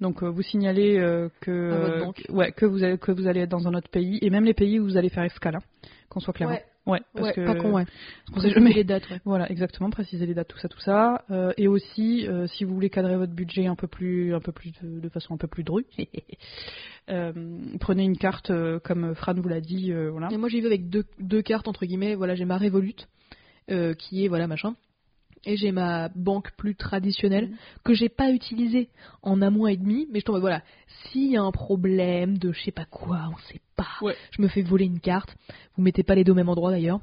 Donc euh, vous signalez euh, que euh, que- ouais que vous allez que vous allez être dans un autre pays et même les pays où vous allez faire escale, hein, qu'on soit clair. Ouais, Ouais, parce ouais, que pas con, ouais. on sait jamais. les dates, ouais. Voilà, exactement, préciser les dates, tout ça, tout ça, Euh, et aussi euh, si vous voulez cadrer votre budget un peu plus, un peu plus de, de façon un peu plus drue, [LAUGHS] euh, prenez une carte comme Fran vous l'a dit, voilà. Et moi j'y vais avec deux, deux cartes entre guillemets. Voilà, j'ai ma Revolut euh, qui est voilà machin. Et j'ai ma banque plus traditionnelle Mhm. que j'ai pas utilisée en un mois et demi, mais je tombe voilà, s'il y a un problème de je sais pas quoi, on sait pas, Ouais. je me fais voler une carte. Vous mettez pas les deux au même endroit d'ailleurs,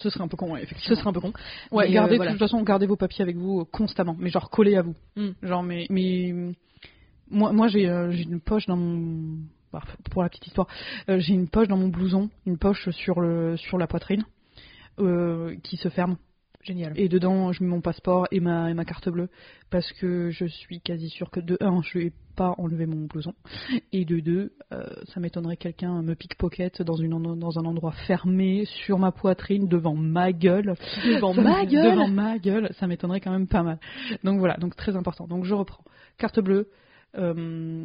Ce serait un peu con, ouais, ce effectivement. serait un peu con. Ouais, Mais, gardez, euh, voilà. de toute façon, gardez vos papiers avec vous euh, constamment, mais genre collés à vous. Mm. Genre, mais, mais moi, moi j'ai euh, j'ai une poche dans mon. bah, pour la petite histoire, euh, j'ai une poche dans mon blouson, une poche sur, le, sur la poitrine, qui se ferme. Génial. Et dedans, je mets mon passeport et ma, et ma carte bleue, parce que je suis quasi sûre que de un, je vais pas enlever mon blouson, et de deux, euh, ça m'étonnerait que quelqu'un me pickpocket dans, une, dans un endroit fermé, sur ma poitrine, devant ma gueule. Devant ma gueule Devant ma gueule, ça m'étonnerait quand même pas mal. Donc voilà, donc très important. Donc je reprends. Carte bleue. Euh,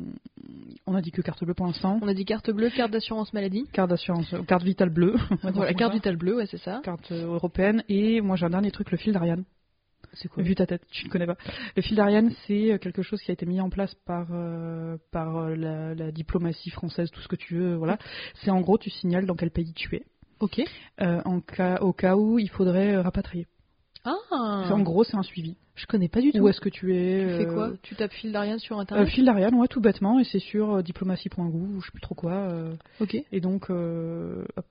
on a dit que carte bleue pour l'instant. On a dit carte bleue, carte d'assurance maladie. Carte d'assurance, euh, carte vitale bleue. [LAUGHS] Voilà, carte vitale bleue, ouais, c'est ça. Carte euh, européenne. Et moi j'ai un dernier truc, le fil d'Ariane. C'est quoi? Vu ta tête, tu ne connais pas. Le fil d'Ariane, c'est quelque chose qui a été mis en place par, euh, par la, la diplomatie française, tout ce que tu veux. Voilà. C'est en gros, tu signales dans quel pays tu es, Ok. en cas, au cas où il faudrait rapatrier. Ah En gros, c'est un suivi. Je connais pas du tout. Où est-ce que tu es Tu fais euh, quoi? Tu tapes fil d'Ariane sur Euh, internet? fil d'Ariane, ouais, tout bêtement, et c'est sur euh, diplomatie.gouv ou je sais plus trop quoi. Ok. et donc, hop.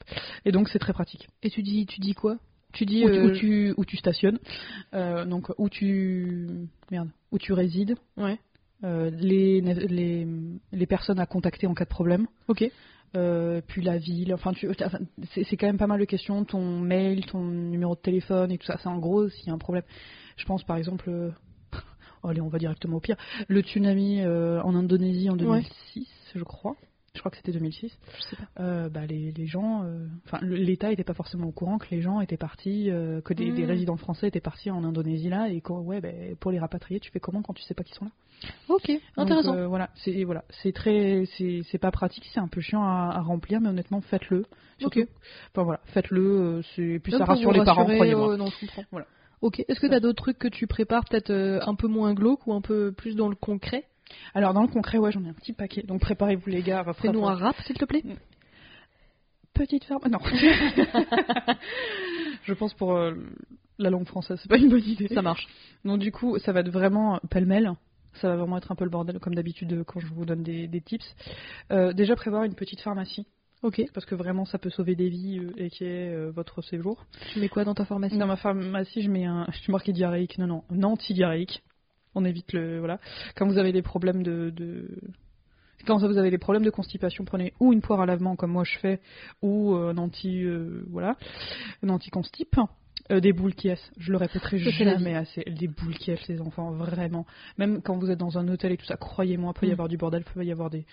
et donc c'est très pratique. Et tu dis, tu dis quoi? Tu dis. Où, tu- euh, où tu, où tu stationnes, euh, donc où tu, merde, où tu résides, Ouais. euh, les, les, les personnes à contacter en cas de problème, Ok. puis la ville. Enfin, tu, enfin, c'est c'est quand même pas mal de questions. Ton mail, ton numéro de téléphone et tout ça. C'est en gros s'il y a un problème. Je pense par exemple. euh, [LAUGHS] allez, on va directement au pire. Le tsunami euh, en Indonésie en 2006, je crois. Je crois que c'était 2006. Je sais pas. Euh, bah, les, les gens, enfin l'État était pas forcément au courant que les gens étaient partis, que des, des Mm. résidents français étaient partis en Indonésie là, et quoi, ouais, ben, pour les rapatrier, tu fais comment quand tu sais pas qu'ils sont là? Ok. Donc, Intéressant. voilà, c'est voilà, c'est très, c'est c'est pas pratique, c'est un peu chiant à, à remplir, mais honnêtement, faites-le. Ok. Enfin voilà, faites-le. c'est puis ça rassure les parents, croyez-moi. euh, non, je comprends. Voilà. Ok. Est-ce que tu as d'autres trucs que tu prépares, peut-être euh, un peu moins glauque ou un peu plus dans le concret? Alors dans le concret, ouais, j'en ai un petit paquet. Donc préparez-vous les gars. Fais-nous un rap, s'il te plaît. Petite ferme. Non. [LAUGHS] Je pense pour euh, la langue française, c'est pas une bonne idée. Ça marche. Donc du coup, ça va être vraiment pêle-mêle. Ça va vraiment être un peu le bordel comme d'habitude euh, quand je vous donne des, des tips. Euh, déjà prévoir une petite pharmacie Ok. parce que vraiment ça peut sauver des vies euh, et qui est euh, votre séjour. Tu mets quoi dans ta formation Dans ma pharmacie, je mets un, je suis marqué diarrhéique. Non non, un anti-diarrhéique. On évite le voilà. Quand vous avez des problèmes de, de... quand vous avez des problèmes de constipation, prenez ou une poire à lavement comme moi je fais, ou euh, un anti euh, voilà, un anti-constip. Euh, des boules qui est, je le répéterai jamais assez. Des boules qui est, les enfants, vraiment. Même quand vous êtes dans un hôtel et tout ça, croyez-moi, peut y Mm. avoir du bordel, peut y avoir des,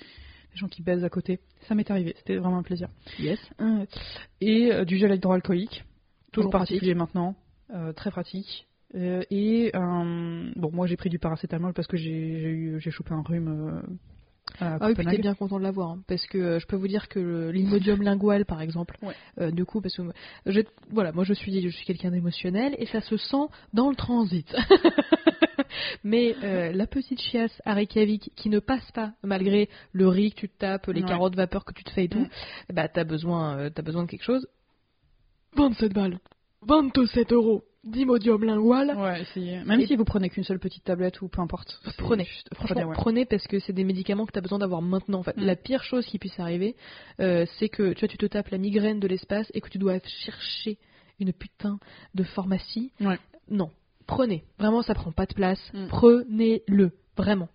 des gens qui baisent à côté. Ça m'est arrivé, c'était vraiment un plaisir. Yes. Euh, Et euh, du gel hydroalcoolique, toujours pratique. particulier maintenant, euh, très pratique. Euh, et un- bon, moi j'ai pris du paracétamol parce que j'ai chopé un rhume euh, à Ah oui, puis t'es bien content de l'avoir, hein, parce que euh, je peux vous dire que l'imodium lingual, par exemple, Ouais. euh, du coup, parce que je, voilà, moi je suis, je suis quelqu'un d'émotionnel et ça se sent dans le transit. [LAUGHS] Mais euh, la petite chiasse à Reykjavik qui ne passe pas malgré le riz que tu te tapes, les Ouais. carottes vapeur que tu te fais et tout, Mm. bah t'as besoin, euh, t'as besoin de quelque chose. 27 balles, 27 euros d'imodium lingual. Ouais, essayez. Même Et- si vous prenez qu'une seule petite tablette ou peu importe. Prenez. juste- Franchement, prenez, ouais. prenez parce que c'est des médicaments que tu as besoin d'avoir maintenant. En fait, Mm. la pire chose qui puisse arriver, euh, c'est que tu vois, tu te tapes la migraine de l'espace et que tu dois chercher une putain de pharmacie. Ouais. Non, prenez. Vraiment, ça prend pas de place. Mm. Prenez-le. Vraiment.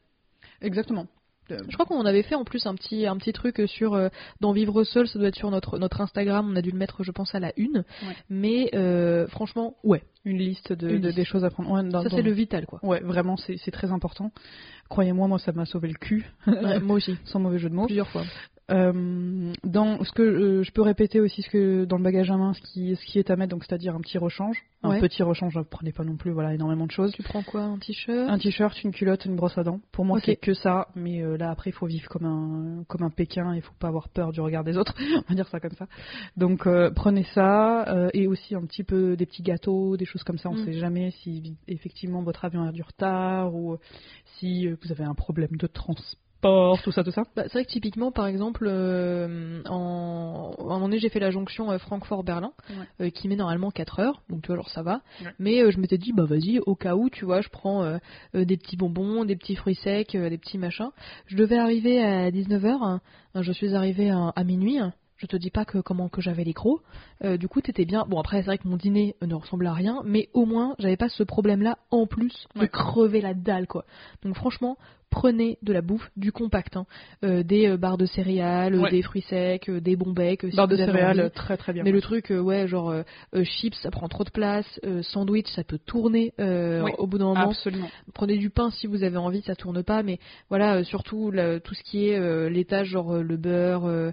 exactement. Je crois qu'on avait fait en plus un petit, un petit truc sur euh, dans Vivre seul, ça doit être sur notre, notre Instagram, on a dû le mettre je pense à la une. Ouais. Mais euh, franchement, ouais, Une liste de, Une de- liste. des choses à prendre. Ouais, dans- ça dans- c'est le vital quoi. Ouais, vraiment, c'est c'est très important. Croyez-moi, moi, ça m'a sauvé le cul, Ouais, moi aussi, [LAUGHS] sans mauvais jeu de mots. plusieurs fois. Euh, dans ce que euh, je peux répéter aussi ce que dans le bagage à main, ce qui, ce qui est à mettre, donc c'est-à-dire un petit rechange, un Ouais. petit rechange. Ne prenez pas non plus, voilà, énormément de choses. Tu prends quoi Un t-shirt? Un t-shirt, une culotte, une brosse à dents. Pour moi, c'est que ça. Mais euh, là, après, il faut vivre comme un comme un Pékin. Il faut pas avoir peur du regard des autres. [LAUGHS] On va dire ça comme ça. Donc, prenez ça et aussi un petit peu des petits gâteaux, des choses comme ça. On ne Mm. sait jamais si effectivement votre avion a du retard ou si vous avez un problème de transport, tout ça, tout ça? Bah, c'est vrai que typiquement, par exemple, euh, en... à un moment donné, j'ai fait la jonction euh, Francfort-Berlin, Ouais. euh, qui met normalement 4 heures, donc tu vois, genre ça va. Ouais. Mais euh, je m'étais dit, bah vas-y, au cas où, tu vois, je prends euh, euh, des petits bonbons, des petits fruits secs, euh, des petits machins. Je devais arriver à 19h, je suis arrivée à, à minuit. Je te dis pas que comment que j'avais les crocs. Euh, du coup, t'étais bien. Bon, après, c'est vrai que mon dîner ne ressemble à rien, mais au moins, j'avais pas ce problème-là en plus de Ouais. crever la dalle, quoi. Donc, franchement, prenez de la bouffe, du compact, hein. Euh, des euh, barres de céréales, euh, Ouais. des fruits secs, des bons becs. euh, si Barre de céréales, envie. très très bien. Mais le truc, ouais, genre euh, chips, ça prend trop de place. euh, sandwich, ça peut tourner Oui, au bout d'un moment. Absolument. Prenez du pain si vous avez envie, ça tourne pas. Mais voilà, surtout la- tout ce qui est laitage, genre le beurre, le,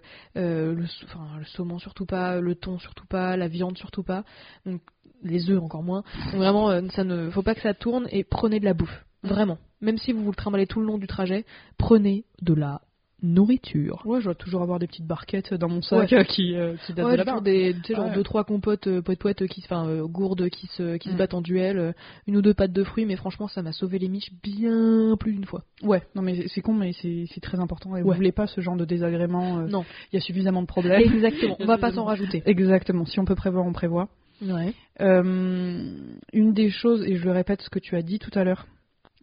enfin, le saumon surtout pas, le thon surtout pas, la viande surtout pas. Donc les œufs encore moins. Donc vraiment, ça ne faut pas que ça tourne et prenez de la bouffe. Vraiment. Même si vous vous le trimballez tout le long du trajet, prenez de la nourriture. Ouais, je dois toujours avoir des petites barquettes dans mon sac euh, qui, euh, qui datent Ouais, de là-bas. des, tu sais, genre Ouais. deux trois compotes, euh, poète poète qui, enfin euh, gourdes qui se, qui se Mm. battent en duel, euh, une ou deux pâtes de fruits, mais franchement ça m'a sauvé les miches bien plus d'une fois. Ouais, non mais c'est- con, mais c'est très important. Et vous Ouais. voulez pas ce genre de désagrément. Non. Il y a suffisamment de problèmes. Exactement. On va pas s'en [LAUGHS] rajouter. Exactement. Si on peut prévoir, on prévoit. Ouais. Une des choses, et je le répète ce que tu as dit tout à l'heure,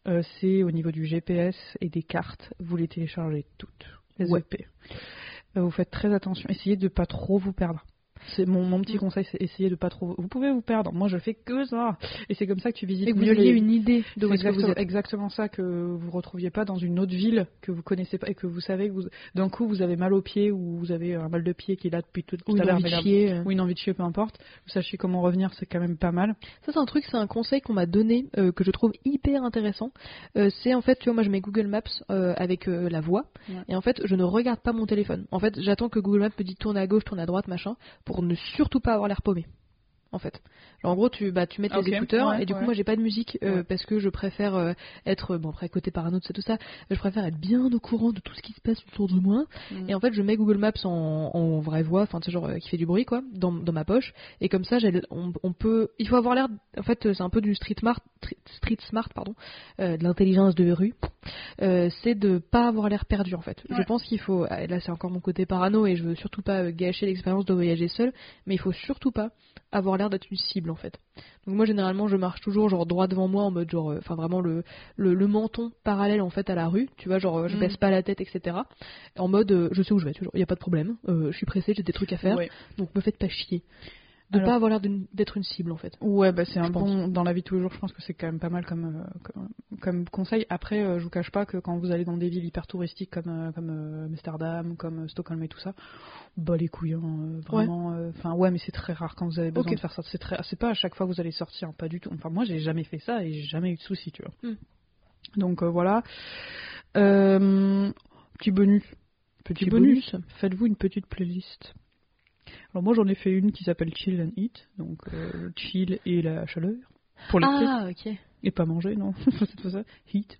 euh, c'est au niveau du GPS et des cartes, vous les téléchargez toutes. Les Ouais. EP. Euh, vous faites très attention. Essayez de pas trop vous perdre. C'est mon, mon petit conseil, c'est essayer de pas trop. Vous pouvez vous perdre. Moi, je fais que ça. Et c'est comme ça que tu visites Et que vous ayez les- une idée de où que vous exactement, êtes. exactement ça que vous retrouviez pas dans une autre ville que vous connaissez pas et que vous savez que vous d'un coup vous avez mal au pied ou vous avez un mal de pied qui est là depuis tout, tout Ou à une l'heure chier. euh. ou une envie de chier peu importe vous sachiez comment revenir c'est quand même pas mal Ça c'est un truc, c'est un conseil qu'on m'a donné euh, que je trouve hyper intéressant. Euh, c'est en fait, tu vois, moi je mets Google Maps euh, avec la voix Ouais. et en fait je ne regarde pas mon téléphone. En fait, j'attends que Google Maps me dise tourne à gauche, tourne à droite, machin, pour ne surtout pas avoir l'air paumé. En fait, genre en gros tu bah tu mets tes écouteurs ouais, et du coup ouais. moi j'ai pas de musique euh, Ouais. parce que je préfère euh, être bon après côté parano c'est tout ça, je préfère être bien au courant de tout ce qui se passe autour de moi et en fait, je mets Google Maps en, en vraie voix, enfin, tu genre, euh, qui fait du bruit, quoi, dans, dans ma poche. Et comme ça, on, on peut. Il faut avoir l'air. En fait, c'est un peu du street smart, street smart, pardon, de l'intelligence de rue. C'est de pas avoir l'air perdu, en fait. Je pense qu'il faut. ah, Là, c'est encore mon côté parano et je veux surtout pas gâcher l'expérience de voyager seul. Mais il faut surtout pas avoir l'air d'être une cible, en fait. Donc, moi, généralement, je marche toujours, genre, droit devant moi, en mode, genre, euh, enfin, vraiment le, le, le menton parallèle, en fait, à la rue. Tu vois, genre, euh, je Mm. baisse pas la tête, etc en mode euh, je sais où je vais, toujours, il y a pas de problème, je suis pressée, j'ai des trucs à faire, ouais, donc me faites pas chier. De Alors- pas avoir l'air d'être une cible en fait. Ouais, bah c'est un pense. bon dans la vie de tous les jours. Je pense que c'est quand même pas mal comme euh, comme, comme conseil. Après, euh, je vous cache pas que quand vous allez dans des villes hyper touristiques comme euh, comme euh, Amsterdam, comme Stockholm et tout ça, bah les couilles, hein, vraiment. Enfin ouais, mais c'est très rare quand vous avez besoin de faire ça. C'est très, c'est pas à chaque fois que vous allez sortir, pas du tout. Enfin moi, j'ai jamais fait ça et j'ai jamais eu de soucis, tu vois. Hmm. Donc voilà. Petit bonus. Petit, Petit bonus. bonus. Faites-vous une petite playlist. Alors moi j'en ai fait une qui s'appelle Chill and Eat, donc euh, chill et la chaleur pour l'été Ah ok. et pas manger non c'est pas ça heat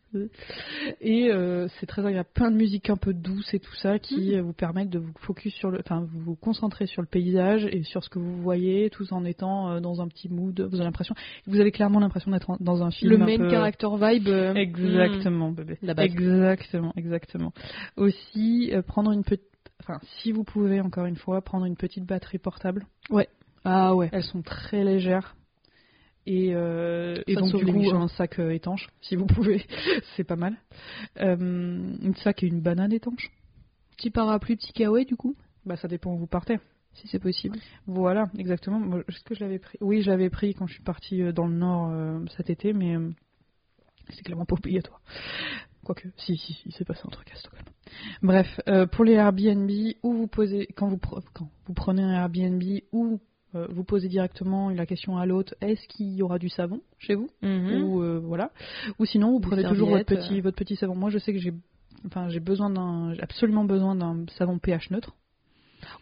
et euh, c'est très agréable plein de musique un peu douce et tout ça qui Mhm. euh, vous permettent de vous focus sur le enfin vous vous concentrer sur le paysage et sur ce que vous voyez tout en étant euh, dans un petit mood vous avez l'impression vous avez clairement l'impression d'être dans un film Le un main peu- character vibe. Exactement, bébé. La base. Exactement, exactement. Aussi, euh, prendre une petite. Enfin, si vous pouvez, encore une fois, prendre une petite batterie portable. mm. Ah ouais. Elles sont très légères. Et, euh, et donc, du coup, un sac euh, étanche, si vous pouvez. [LAUGHS] C'est pas mal. Euh, une sac et une banane étanche. Petit parapluie, petit kawaii du coup, Bah, ça dépend où vous partez. si c'est possible. Voilà, exactement. Est-ce que je l'avais pris? Oui, je l'avais pris quand je suis partie euh, dans le nord euh, cet été, mais c'est clairement pas obligatoire. Quoique, si, si, si, il s'est passé un truc à Stockholm. Bref, euh, pour les Airbnb, où vous posez, quand vous, quand vous prenez un Airbnb, ou euh, vous posez directement la question à l'hôte, est-ce qu'il y aura du savon chez vous? Mhm. ou euh, voilà. Ou sinon vous prenez toujours votre petit votre petit savon. Moi je sais que j'ai enfin j'ai besoin d'un j'ai absolument besoin d'un savon pH neutre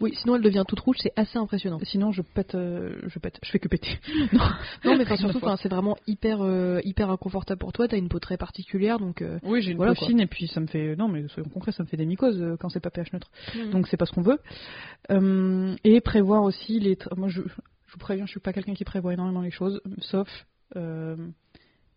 Oui, sinon elle devient toute rouge, c'est assez impressionnant. sinon je pète euh, je pète je fais que péter [LAUGHS] Non, mais enfin, surtout, enfin, c'est vraiment hyper, euh, hyper inconfortable pour toi. T'as une peau très particulière, donc. euh, oui j'ai une Voilà, peau fine et puis ça me fait non mais soyons concrets ça me fait des mycoses quand c'est pas pH neutre donc, donc c'est pas ce qu'on veut et prévoir aussi les moi je, je vous préviens je suis pas quelqu'un qui prévoit énormément les choses sauf euh,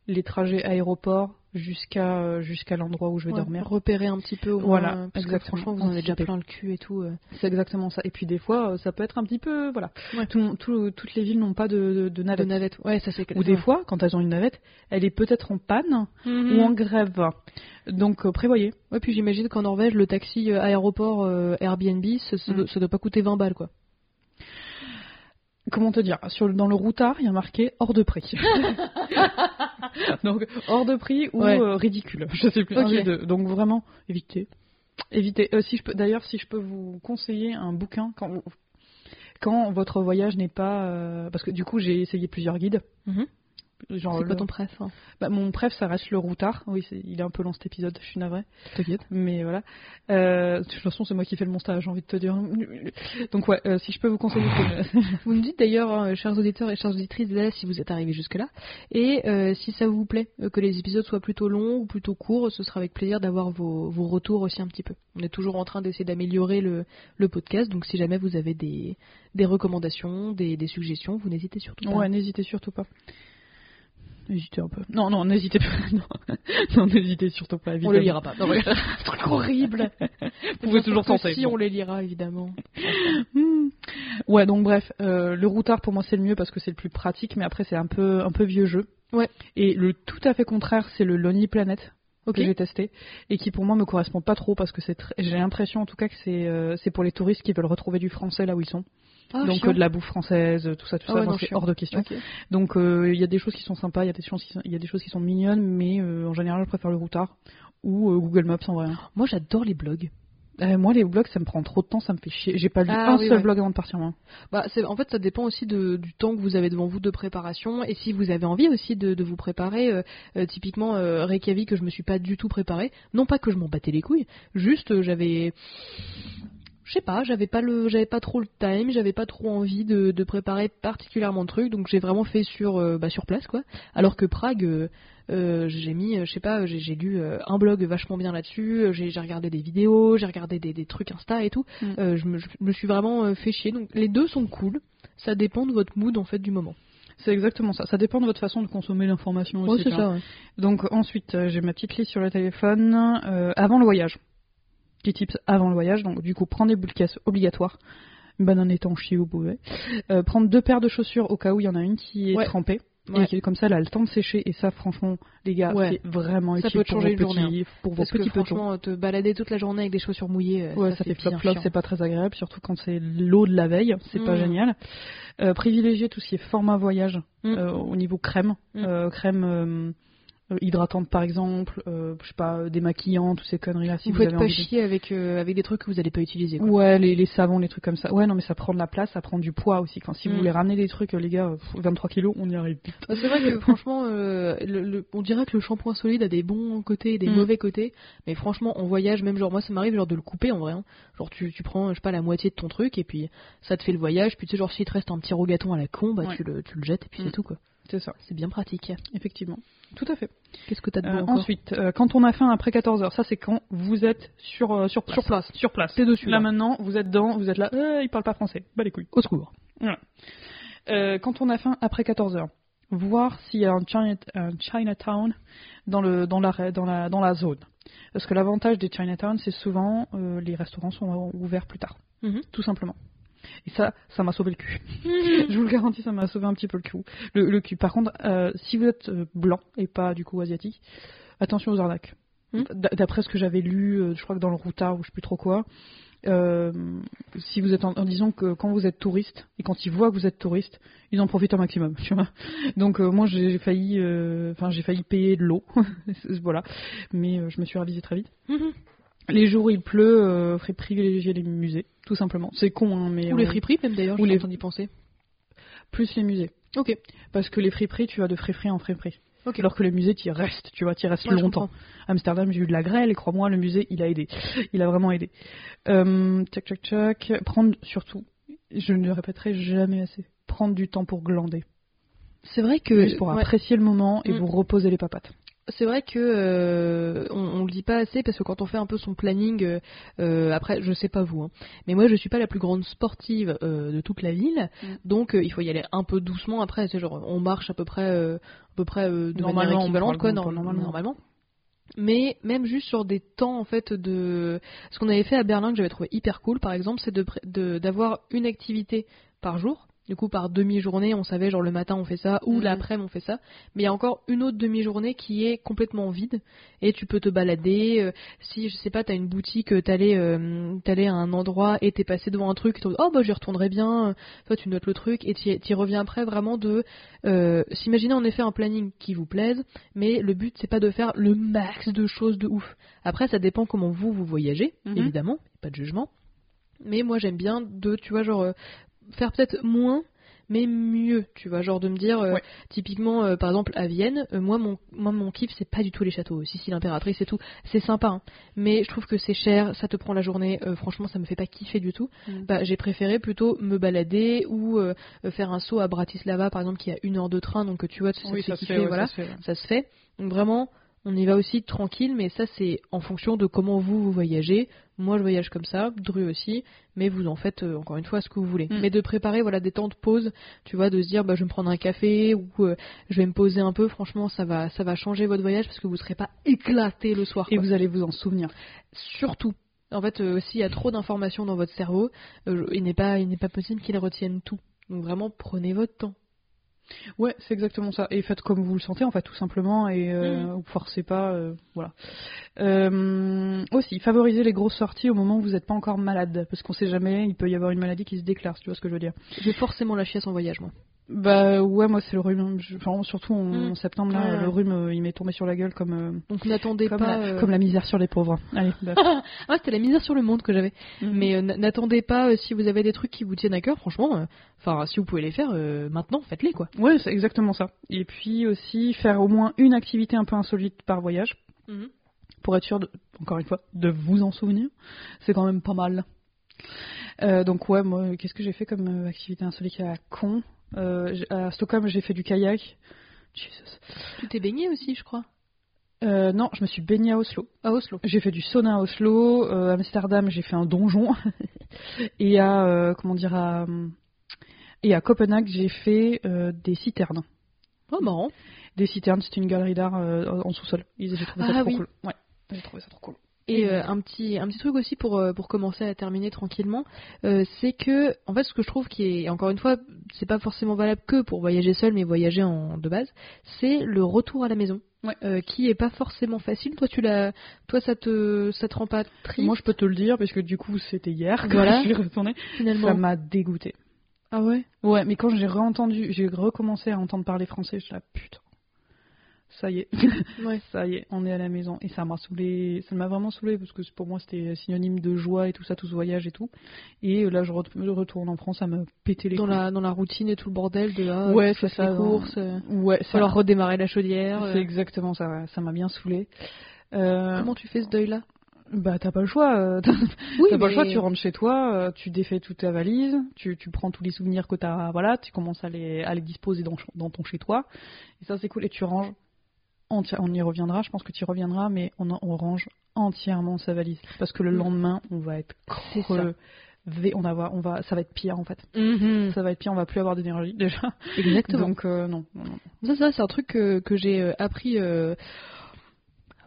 les trajets aéroport jusqu'à euh, jusqu'à l'endroit où je vais dormir repérer un petit peu. Au Voilà, parce que franchement, vous en avez déjà plein le cul et tout. euh. C'est exactement ça. Et puis des fois, euh, ça peut être un petit peu, voilà. Ouais. Tout le monde- tout- toutes les villes n'ont pas de, de, de De navette. navette. Ouais, ça c'est. Ou des fois, quand elles ont une navette, elle est peut-être en panne Mhm. ou en grève. Donc euh, prévoyez. Ouais, puis j'imagine qu'en Norvège, le taxi aéroport euh, Airbnb, ça, Mm. doit- ça doit pas coûter 20 balles, quoi. Comment te dire Sur dans le routard, il y a marqué hors de prix. [LAUGHS] Donc hors de prix ou Ouais. euh, ridicule. Je sais plus. Donc vraiment, évitez. Évitez. Euh, si je peux, d'ailleurs, si je peux vous conseiller un bouquin quand quand votre voyage n'est pas, euh, parce que du coup j'ai essayé plusieurs guides. Mhm. C'est quoi le- ton préf hein Bah, mon préf, ça reste le routard. Oui, il est un peu long cet épisode, je suis navrée. T'inquiète. Mais voilà. Euh, de toute façon, c'est moi qui fais le montage, j'ai envie de te dire. [LAUGHS] Donc, ouais, euh, si je peux vous conseiller. [LAUGHS] Vous me dites d'ailleurs, hein, chers auditeurs et chères auditrices, là, si vous êtes arrivés jusque-là, et euh, si ça vous plaît, que les épisodes soient plutôt longs ou plutôt courts, ce sera avec plaisir d'avoir vos, vos retours aussi un petit peu. On est toujours en train d'essayer d'améliorer le, le podcast, donc si jamais vous avez des, des recommandations, des, des suggestions, vous n'hésitez surtout pas. ouais, n'hésitez surtout pas. N'hésitez un peu. Non, non, n'hésitez pas. [LAUGHS] Non, n'hésitez surtout pas. on évidemment. les lira pas. Non, ouais. [LAUGHS] truc horrible. [LAUGHS] Vous pouvez toujours tenter. Si on les lira, évidemment. Hmm. Ouais, donc bref, euh, le routard pour moi c'est le mieux parce que c'est le plus pratique, mais après c'est un peu un peu vieux jeu. Ouais. Et le tout à fait contraire, c'est le Lonely Planet Ok. que j'ai testé et qui pour moi me correspond pas trop parce que c'est j'ai l'impression en tout cas que c'est euh, c'est pour les touristes qui veulent retrouver du français là où ils sont. Ah, donc euh, de la bouffe française, tout ça, tout Ah ça, ouais, c'est hors de question. Donc euh, il y a des choses qui sont sympas, il y a des choses qui sont, il y a des choses qui sont mignonnes, mais euh, en général je préfère le routard ou euh, Google Maps en vrai. Moi, j'adore les blogs. Euh, moi les blogs ça me prend trop de temps, ça me fait chier. J'ai pas lu Ah, un oui, seul ouais. blog avant de partir moi. Bah, c'est- en fait, ça dépend aussi de, du temps que vous avez devant vous de préparation et si vous avez envie aussi de, de vous préparer. euh, euh, typiquement, Reykjavik, que je me suis pas du tout préparé. Non pas que je m'en battais les couilles, juste j'avais. Je sais pas, j'avais pas le, j'avais pas trop le time, j'avais pas trop envie de, de préparer particulièrement de trucs, donc j'ai vraiment fait sur, euh, bah, sur place quoi. Alors que Prague, euh, j'ai mis, euh, je sais pas, j'ai j'ai lu euh, un blog vachement bien là-dessus, euh, j'ai regardé des vidéos, j'ai regardé des, des trucs Insta et tout. Mm. Euh, je, me, je me suis vraiment euh, fait chier. Donc les deux sont cool. Ça dépend de votre mood en fait du moment. C'est exactement ça. Ça dépend de votre façon de consommer l'information aussi. ça. ouais. Donc ensuite, euh, j'ai ma petite liste sur le téléphone euh, avant le voyage. Petit tips avant le voyage. Donc du coup, prendre des boules de caisse obligatoires. Une banane étanchée, vous pouvez. Euh, prendre deux paires de chaussures au cas où il y en a une qui est Ouais. trempée. Ouais. Et comme ça, elle a le temps de sécher. Et ça, franchement, les gars, Ouais. c'est vraiment Ça utile peut pour changer vos une journée, hein. petits, pour vos Parce que petits franchement, te balader toute la journée avec des chaussures mouillées, euh, Ouais, ça, ça, fait bien flop flop, chiant. c'est pas très agréable, surtout quand c'est l'eau de la veille, c'est pas Mm. génial. Euh, privilégier tout ce qui est format voyage Mm. euh, au niveau crème, Mm. euh, crème euh, hydratante par exemple, euh, je sais pas, euh, démaquillant, toutes ces conneries là. Si vous vous, faites avez pas de- chier avec, euh, avec des trucs que vous allez pas utiliser. quoi. Ouais, les, les savons, les trucs comme ça. Ouais, non, mais ça prend de la place, ça prend du poids aussi. Quand si vous Mm. voulez ramener des trucs, les gars, euh, pff, 23 kilos, on y arrive vite. Bah, C'est vrai que franchement, euh, le- le- on dirait que le shampoing solide a des bons côtés et des Mm. mauvais côtés, mais franchement, en voyage, même genre moi, ça m'arrive genre de le couper en vrai. hein. Genre tu, tu prends, je sais pas, la moitié de ton truc et puis ça te fait le voyage. Puis tu sais genre s'il te reste un petit rogaton à la con, bah Ouais. tu le, tu le jettes et puis Mm. c'est tout quoi. C'est ça, C'est bien pratique. effectivement. Tout à fait. Qu'est-ce que t'as de Euh, encore ensuite, euh, quand on a faim après 14 heures, ça c'est quand vous êtes sur, euh, sur place. Sur place. Sur place. T'es dessus, Là là. maintenant, vous êtes dans, vous êtes là, euh, il parle pas français. Bah les couilles. Au secours. Quand on a faim après 14 heures, voir s'il y a un, China- un Chinatown dans, le, dans, la, dans, la, dans la zone. Parce que l'avantage des Chinatown, c'est souvent les restaurants sont ouverts plus tard, Mhm. tout simplement. Et ça, ça m'a sauvé le cul. [LAUGHS] Je vous le garantis, ça m'a sauvé un petit peu le cul. Le, le cul. Par contre, euh, si vous êtes euh, blanc et pas du coup asiatique, attention aux arnaques. Hmm. D'après ce que j'avais lu, euh, je crois que dans le routard ou je sais plus trop quoi, euh, si vous êtes en, en disant que quand vous êtes touriste et quand ils voient que vous êtes touriste, ils en profitent un maximum, [LAUGHS] tu vois. Donc euh, moi j'ai failli, euh, enfin j'ai failli payer de l'eau, [LAUGHS] voilà, mais je me suis ravisée très vite. Mhm. Les jours où il pleut, euh, faudrait privilégier les musées, tout simplement. C'est con, hein, mais Ou les friperies, même d'ailleurs, ou les- en d'y penser. plus les musées, Ok. parce que les friperies, tu vas de friperie en friperie. Ok. Alors que les musées, tu y restes, tu vois, tu y restes Ouais, longtemps. Amsterdam, j'ai eu de la grêle et crois-moi, le musée, il a aidé. [LAUGHS] Il a vraiment aidé. Euh, tchac, tchac, tchac. Prendre surtout, je ne le répéterai jamais assez, prendre du temps pour glander. C'est vrai que. Juste pour ouais. apprécier le moment et Mm. vous reposer les papates. C'est vrai que euh, on, on le dit pas assez parce que quand on fait un peu son planning, euh, euh, après je sais pas vous, hein, mais moi je suis pas la plus grande sportive euh, de toute la ville, Mm. donc il faut y aller un peu doucement. Après, c'est genre on marche à peu près, à peu près de Normalement, manière équivalente quoi, normalement. normalement. Mais même juste sur des temps en fait de ce qu'on avait fait à Berlin que j'avais trouvé hyper cool par exemple, c'est de- d'avoir une activité par jour. Du coup, par demi-journée, on savait genre le matin on fait ça ou Mhm. l'après-midi on fait ça. Mais il y a encore une autre demi-journée qui est complètement vide et tu peux te balader. euh, si je sais pas, t'as une boutique, euh, t'allais euh, t'allais à un endroit et t'es passé devant un truc, t'es oh bah j'y retournerai bien. Toi tu notes le truc et t'y reviens après vraiment de euh, s'imaginer en effet un planning qui vous plaise, mais le but c'est pas de faire le max de choses de ouf. Après ça dépend comment vous vous voyagez, Mhm. évidemment, pas de jugement. Mais moi j'aime bien de, tu vois, genre euh, faire peut-être moins, mais mieux, tu vois, genre de me dire, euh, Ouais. typiquement, euh, par exemple à Vienne, euh, moi mon, moi mon kiff c'est pas du tout les châteaux, si si l'impératrice et tout, c'est sympa, hein. mais je trouve que c'est cher, ça te prend la journée, franchement ça me fait pas kiffer du tout. Mm. Bah j'ai préféré plutôt me balader ou faire un saut à Bratislava par exemple qui a une heure de train, donc tu vois, ça, Oui, te fait ça se kiffer, fait, ouais, voilà ça se fait, ouais. ça se fait. Donc vraiment, on y va aussi tranquille, mais ça c'est en fonction de comment vous vous voyagez. Moi je voyage comme ça, Dru aussi, mais vous en faites euh, encore une fois ce que vous voulez. Mm. Mais de préparer voilà des temps de pause, tu vois, de se dire bah je vais me prendre un café ou euh, je vais me poser un peu. Franchement, ça va ça va changer votre voyage parce que vous serez pas éclaté le soir. Et quoi. vous allez vous en souvenir. surtout. En fait, euh, s'il y a trop d'informations dans votre cerveau, euh, il n'est pas il n'est pas possible qu'il retienne tout. Donc vraiment prenez votre temps. Ouais, c'est exactement ça. Et faites comme vous le sentez, en fait, tout simplement, et euh, vous forcez pas, euh, voilà. Euh, aussi, favorisez les grosses sorties au moment où vous n'êtes pas encore malade, parce qu'on sait jamais, il peut y avoir une maladie qui se déclare, si tu vois ce que je veux dire. J'ai forcément la chiasse en voyage moi. Bah ouais, moi c'est le rhume. Enfin, surtout en, en septembre, là, le rhume, euh, il m'est tombé sur la gueule comme, euh, Donc n'attendez pas. la, euh, comme la misère sur les pauvres. Allez. [LAUGHS] Ah, c'était la misère sur le monde que j'avais. Mhm. Mais n'attendez pas si vous avez des trucs qui vous tiennent à cœur, franchement. Enfin, si vous pouvez les faire maintenant, faites-les quoi. Ouais, c'est exactement ça. Et puis aussi, faire au moins une activité un peu insolite par voyage. pour être sûr, de, encore une fois, de vous en souvenir. C'est quand même pas mal. Donc ouais, moi, qu'est-ce que j'ai fait comme activité insolite? À la con À Stockholm, j'ai fait du kayak. Jesus. Tu t'es baigné aussi, je crois. Euh, non, je me suis baignée à Oslo. À Oslo. J'ai fait du sauna à Oslo. Euh, Amsterdam, j'ai fait un donjon. [LAUGHS] et à euh, comment dire à et à Copenhague, j'ai fait euh, des citernes. Oh, marrant. Des citernes, c'est une galerie d'art euh, en sous-sol. J'ai trouvé Ah oui. cool. Ouais, trouvé ça trop cool. Et euh, un petit un petit truc aussi pour euh, pour commencer à terminer tranquillement, euh, c'est que en fait ce que je trouve qui est encore une fois c'est pas forcément valable que pour voyager seul mais voyager en de base, c'est le retour à la maison. Ouais. Euh, qui est pas forcément facile. Toi tu l'as toi ça te ça te rend pas triste? Moi, je peux te le dire, parce que du coup, c'était hier que Voilà. [LAUGHS] je suis retournée. finalement. Ça m'a dégoûté. Ah ouais? Ouais, mais quand j'ai réentendu, j'ai recommencé à entendre parler français, je la putain. Ça y est, [LAUGHS] Ouais. ça y est, on est à la maison. Et ça m'a saoulé, ça m'a vraiment saoulé parce que pour moi c'était synonyme de joie et tout ça, tout ce voyage et tout. Et là, je, re- je retourne en France, ça m'a pété les Dans couilles. la dans la routine et tout le bordel de ah, Ouais, c'est ça, les courses. euh, Ouais, ça, falloir redémarrer la chaudière. c'est euh. exactement ça. Ça m'a bien saoulé. Euh, Comment tu fais ce deuil là bah t'as pas le choix. euh, [LAUGHS] t'as Oui, pas le choix, tu rentres chez toi, euh, tu défais toute ta valise, tu, tu prends tous les souvenirs que t'as, voilà, tu commences à les, à les disposer dans, dans ton chez toi. Et ça, c'est cool. Et tu ranges, on y reviendra, je pense que tu y reviendras, mais on, range entièrement sa valise. Parce que le Mm. lendemain, on va être crevé, on va, on va, ça va être pire en fait. Mhm. Ça va être pire, on va plus avoir d'énergie [LAUGHS] déjà. Exactement. Donc, euh, non, non, non. Ça, ça c'est un truc que, que j'ai euh, appris euh,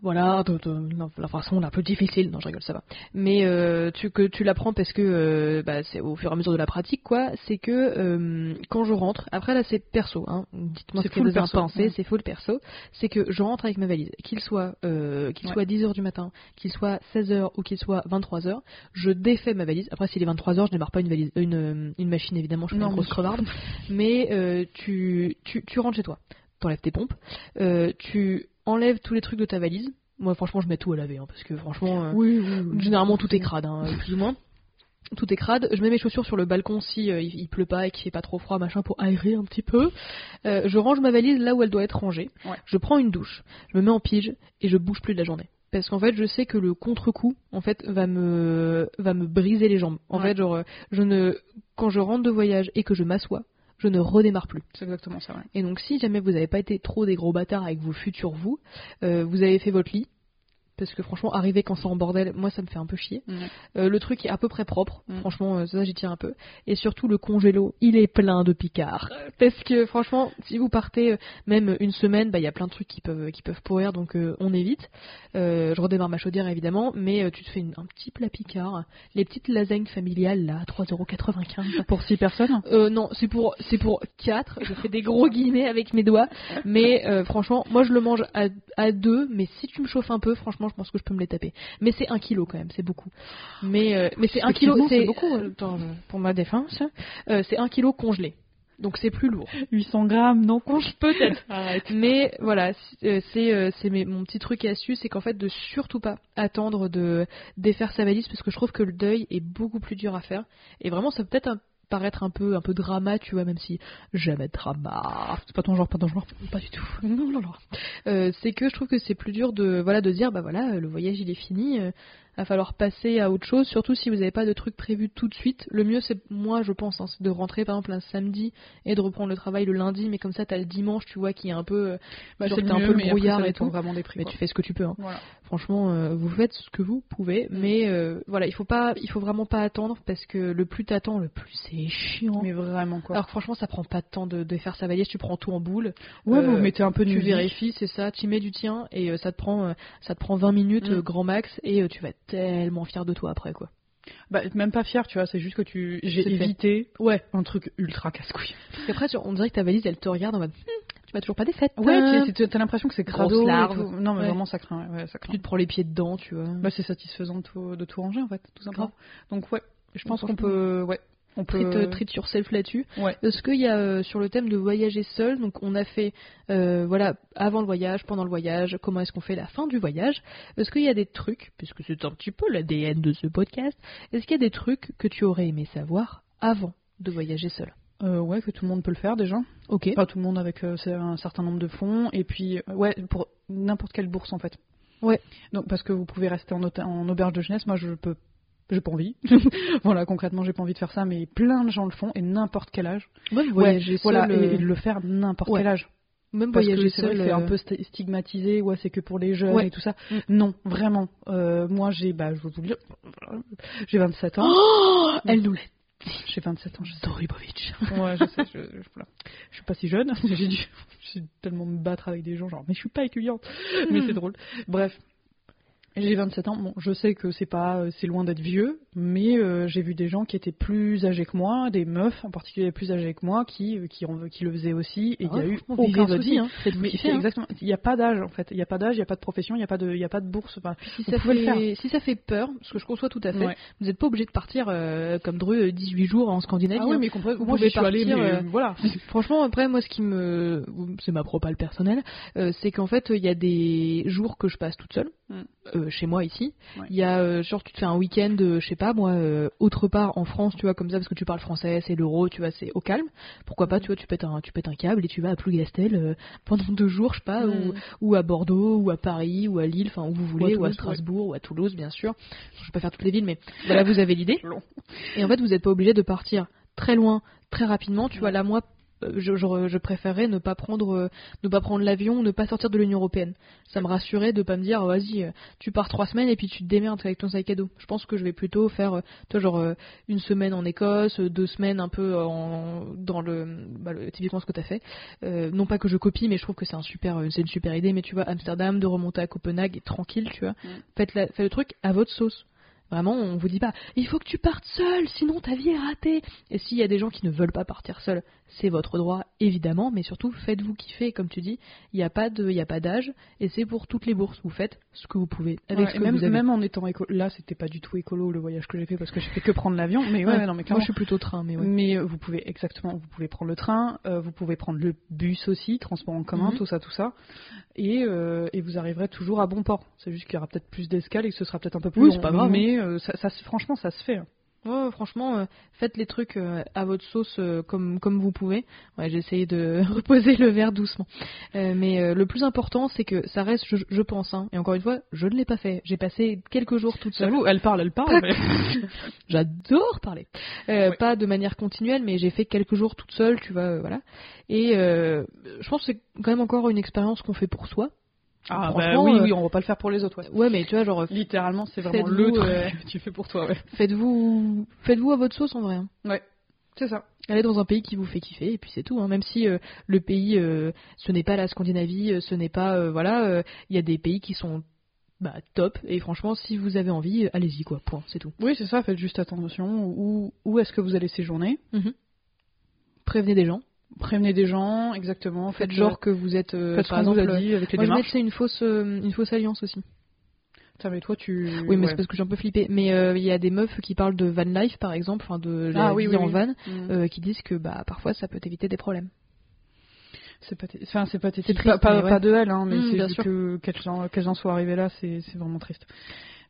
voilà, de, de- non, la façon la plus difficile, non je rigole, ça va. Mais euh, tu, que tu l'apprends parce que euh, bah, c'est au fur et à mesure de la pratique, quoi, c'est que euh, quand je rentre, après là c'est perso, hein, dites-moi ce que vous en pensez, ouais. c'est full perso, c'est que je rentre avec ma valise, qu'il soit, euh, qu'il Ouais. soit 10h du matin, qu'il soit 16h ou qu'il soit 23h, je défais ma valise, après s'il est 23h, je démarre pas une, valise, une, euh, une machine évidemment, je suis Non, une grosse crevarde, mais euh, tu, tu, tu rentres chez toi, t'enlèves tes pompes, euh, tu enlèves tous les trucs de ta valise. Moi, franchement, je mets tout à laver, hein, parce que franchement, euh, Oui, oui, oui. généralement tout est crade, hein, plus ou moins. Tout est crade. Je mets mes chaussures sur le balcon si euh, il, il pleut pas et qu'il fait pas trop froid, machin, pour aérer un petit peu. Euh, je range ma valise là où elle doit être rangée. Ouais. Je prends une douche, je me mets en pige et je bouge plus de la journée. Parce qu'en fait, je sais que le contre-coup, en fait, va me va me briser les jambes. En Ouais. fait, genre, je ne quand je rentre de voyage et que je m'assois, je ne redémarre plus. C'est exactement ça, ouais. Et donc, si jamais vous n'avez pas été trop des gros bâtards avec vos futurs vous, euh, vous avez fait votre lit. Parce que franchement, arriver quand c'est en bordel, moi ça me fait un peu chier. Euh, le truc est à peu près propre, franchement, euh, ça j'y tiens un peu. Et surtout, le congélo, il est plein de picards. Parce que franchement, si vous partez euh, même une semaine, bah, il y a plein de trucs qui peuvent, qui peuvent pourrir, donc euh, on évite. Je redémarre ma chaudière évidemment, mais tu te fais une- un petit plat picard. Les petites lasagnes familiales là, 3,95€. Pour 6 personnes? Non, c'est pour c'est pour 4. Je fais des gros guillemets avec mes doigts, mais franchement, moi je le mange à, à deux. Mais si tu me chauffes un peu, franchement, je pense que je peux me les taper. Mais c'est un kilo quand même, c'est beaucoup. Mais euh, mais c'est un kilo, c'est beaucoup, euh, attends, je- pour ma défense, euh, c'est un kilo congelé. Donc c'est plus lourd. [LAUGHS] 800 grammes, non Conge [LAUGHS] peut-être. Mais voilà, c'est euh, euh, mon petit truc et astuce, c'est qu'en fait de surtout pas attendre de défaire sa valise parce que je trouve que le deuil est beaucoup plus dur à faire. Et vraiment, ça peut peut-être un- paraître un peu un peu drama, tu vois, même si jamais de drama. C'est pas ton genre, pas ton genre. Pas du tout. [LAUGHS] Non, non. Euh, c'est que je trouve que c'est plus dur de voilà de dire bah voilà le voyage il est fini, euh, va falloir passer à autre chose. Surtout si vous n'avez pas de trucs prévus tout de suite. Le mieux c'est moi je pense hein, de rentrer par exemple un samedi et de reprendre le travail le lundi, mais comme ça t'as le dimanche tu vois qui est un peu euh, Bah, genre un peu le brouillard et tout. vraiment des prix. Mais quoi. tu fais ce que tu peux. hein. Voilà. Franchement, euh, vous faites ce que vous pouvez, mais euh, voilà, il faut pas, il faut vraiment pas attendre parce que le plus t'attends, le plus c'est chiant. Mais vraiment, quoi. Alors que franchement, ça prend pas de temps de, de faire sa valise, tu prends tout en boule. ouais, euh, vous mettez un peu de tu musique. vérifies, c'est ça, tu mets du tien et euh, ça te prend, euh, ça te prend 20 minutes Mm. grand max et tu vas être tellement fier de toi après quoi. Bah, même pas fier, tu vois, c'est juste que tu j'ai fait. évité Ouais. un truc ultra casse-couille. Parce qu'après, on dirait que ta valise, elle te regarde en mode, Hum, tu m'as toujours pas fêtes. Ouais, hein. t'as l'impression que c'est crado. Non, mais Ouais. vraiment, ça craint. Ouais, ça craint. tu te prends les pieds dedans, tu vois. Bah, c'est satisfaisant de tout, de tout ranger, en fait, tout simplement. Donc, ouais, je pense qu'on peut. Ouais, on peut. Treat, euh, treat yourself là-dessus. Ouais. Est-ce qu'il y a euh, sur le thème de voyager seul, donc on a fait euh, voilà avant le voyage, pendant le voyage, comment est-ce qu'on fait la fin du voyage Est-ce qu'il y a des trucs, puisque c'est un petit peu l'ADN de ce podcast, est-ce qu'il y a des trucs que tu aurais aimé savoir avant de voyager seul? Euh, ouais, que tout le monde peut le faire déjà. Ok. Pas tout le monde avec euh, un certain nombre de fonds. Et puis, euh, ouais, pour n'importe quelle bourse en fait. Ouais. Donc, parce que vous pouvez rester en auberge de jeunesse. Moi, je peux. J'ai pas envie. [LAUGHS] voilà, concrètement, j'ai pas envie de faire ça, mais plein de gens le font et n'importe quel âge. Ouais, voyager voilà, seul, et, euh, et de le faire n'importe ouais. quel âge. même Parce voyager que c'est vrai seul, que c'est un euh, peu sti- stigmatisé, ouais, c'est que pour les jeunes Ouais. et tout ça. Mm. Non, vraiment. Euh, moi, j'ai, bah, je vais vous le dire, j'ai 27 ans. Oh, elle nous l'a J'ai 27 ans, je sais. Doribovic. Ouais, je sais, je, je, voilà. je suis pas si jeune, [LAUGHS] j'ai dû j'ai tellement me battre avec des gens, genre, mais je suis pas étudiante, mais c'est drôle. Bref, j'ai 27 ans, bon, je sais que c'est pas, euh, c'est loin d'être vieux, mais euh, j'ai vu des gens qui étaient plus âgés que moi, des meufs en particulier plus âgées que moi, qui, euh, qui, en- qui le faisaient aussi, et il y a eu aucun souci. hein. Mais hein. exactement, il n'y a pas d'âge en fait, il n'y a pas d'âge, il n'y a pas de profession, il n'y a pas de, il y a pas de bourse. Enfin, Si ça, fait, si ça fait peur, ce que je conçois tout à fait, Ouais. vous n'êtes pas obligé de partir euh, comme Dru euh, 18 jours en Scandinavie. Ah oui, hein. mais comprenez, Vous moi pouvez suis allée, partir, mais euh, voilà. [LAUGHS] Franchement, après, moi, ce qui me. C'est ma propale personnelle, c'est qu'en fait, il y a des jours que je passe toute seule, Mm. Euh, chez moi ici. Ouais. Il y a, euh, genre, tu te fais un week-end, euh, je sais pas, moi, autre part en France, tu vois, comme ça, parce que tu parles français, c'est l'euro, tu vois, c'est au calme. Pourquoi pas, tu vois, tu pètes un, tu pètes un câble et tu vas à Plougastel pendant deux jours, je sais pas, ou, ou à Bordeaux, ou à Paris, ou à Lille, enfin, où vous voulez, ou à, Toulouse, Strasbourg, ou à Toulouse, bien sûr. Je vais pas faire toutes les villes, mais voilà, vous avez l'idée. [LAUGHS] Et en fait, vous n'êtes pas obligé de partir très loin, très rapidement. Tu vois, là, moi, je, je, je préférerais ne pas prendre, euh, ne pas prendre l'avion, ne pas sortir de l'Union européenne. Ça me rassurait de pas me dire, vas-y, euh, tu pars trois semaines et puis tu te démerdes avec ton sac à dos. Je pense que je vais plutôt faire, euh, toi, genre euh, une semaine en Écosse, euh, deux semaines un peu en, dans le, bah, le- typiquement ce que t'as fait. Euh, non pas que je copie, mais je trouve que c'est un super, euh, c'est une super idée. Mais tu vois, Amsterdam, de remonter à Copenhague, et tranquille, tu vois. Faites, la- faites le truc à votre sauce. Vraiment, on vous dit pas, il faut que tu partes seul, sinon ta vie est ratée. Et s'il y a des gens qui ne veulent pas partir seuls, c'est votre droit, évidemment, mais surtout, faites-vous kiffer. Comme tu dis, il n'y a pas de, il y a pas d'âge, et c'est pour toutes les bourses. Vous faites ce que vous pouvez, avec Ouais, ce que même, vous avez. même en étant écolo, là c'était pas du tout écolo le voyage que j'ai fait parce que j'ai fait que prendre l'avion, mais ouais, non mais Moi, je suis plutôt train, mais ouais. Mais euh, vous pouvez exactement, vous pouvez prendre le train, euh, vous pouvez prendre le bus aussi, transport en commun, Mhm. tout ça, tout ça, et, euh, et vous arriverez toujours à bon port. C'est juste qu'il y aura peut-être plus d'escales et que ce sera peut-être un peu plus Oui, long, c'est pas grave, mais euh, ça, ça se- franchement ça se fait. hein. Ouais, franchement, euh, faites les trucs euh, à votre sauce euh, comme, comme vous pouvez. Ouais, j'ai essayé de [LAUGHS] reposer le verre doucement. Euh, mais euh, le plus important, c'est que ça reste, je, je pense, hein, et encore une fois, je ne l'ai pas fait. J'ai passé quelques jours toute seule. J'avoue, elle parle, elle parle. mais- [LAUGHS] J'adore parler. Euh. Pas de manière continuelle, mais j'ai fait quelques jours toute seule, tu vois, euh, voilà. Et euh, je pense que c'est quand même encore une expérience qu'on fait pour soi. Ah bah Franchement, oui, euh, oui, on va pas le faire pour les autres. Ouais. Ouais, mais tu vois, genre, Littéralement, c'est vraiment le truc euh, que tu fais pour toi. Ouais. faites-vous, faites-vous à votre sauce en vrai. hein. Ouais, c'est ça. Allez dans un pays qui vous fait kiffer et puis c'est tout. hein. Même si euh, le pays, euh, ce n'est pas la Scandinavie, euh, ce n'est pas, euh, voilà, euh, il y a des pays qui sont bah, top et franchement, si vous avez envie, euh, allez-y quoi. Point, c'est tout. Oui, c'est ça. Faites juste attention. Où, où est-ce que vous allez séjourner? Prévenez des gens. Prévenez des gens, exactement. Faites genre que vous êtes, euh, faites par qu'on vous exemple, a dit avec les moi je démarches. mettrais une fausse, euh, une fausse alliance aussi. Putain, mais toi, tu. Oui, mais ouais. c'est parce que j'ai un peu flippé. Mais euh, il y a des meufs qui parlent de van life, par exemple, enfin de la Ah oui, vie oui, en oui. van, Mm. euh, qui disent que bah parfois ça peut éviter des problèmes. C'est pathé- enfin, c'est. C'est triste, pas, pas, ouais. pas de elle, hein, mais Mm, c'est que qu'elles en, qu'elles en soient arrivées là, c'est vraiment triste.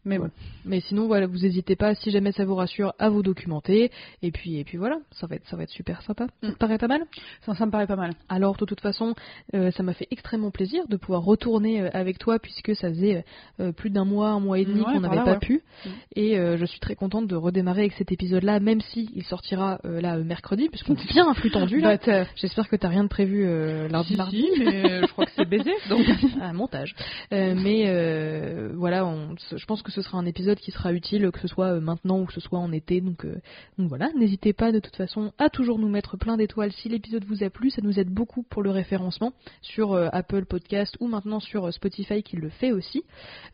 Mais bon. Mais sinon, voilà, vous n'hésitez pas, si jamais ça vous rassure, à vous documenter. Et puis, et puis voilà, ça va être, ça va être super sympa. Ça Mm. te paraît pas mal? Ça, ça me paraît pas mal. Alors, de toute façon, euh, ça m'a fait extrêmement plaisir de pouvoir retourner euh, avec toi, puisque ça faisait euh, plus d'un mois, un mois et demi Ouais, qu'on n'avait là, pas ouais. pu. Mm. Et euh, je suis très contente de redémarrer avec cet épisode-là, même si il sortira là mercredi, puisqu'on est bien un flux tendu là. Bah, J'espère que t'as rien de prévu lundi, si, mardi. si, mais je crois que c'est baisé. Donc. [LAUGHS] un montage. Mais voilà, on- je pense que ce sera un épisode qui sera utile, que ce soit euh, maintenant ou que ce soit en été. Donc, euh, donc voilà, n'hésitez pas de toute façon à toujours nous mettre plein d'étoiles si l'épisode vous a plu. Ça nous aide beaucoup pour le référencement sur euh, Apple Podcast ou maintenant sur Spotify qui le fait aussi.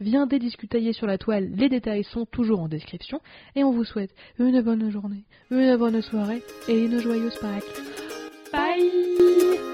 Viendez discutailler sur la toile, les détails sont toujours en description. Et on vous souhaite une bonne journée, une bonne soirée et une joyeuse Pâques. Bye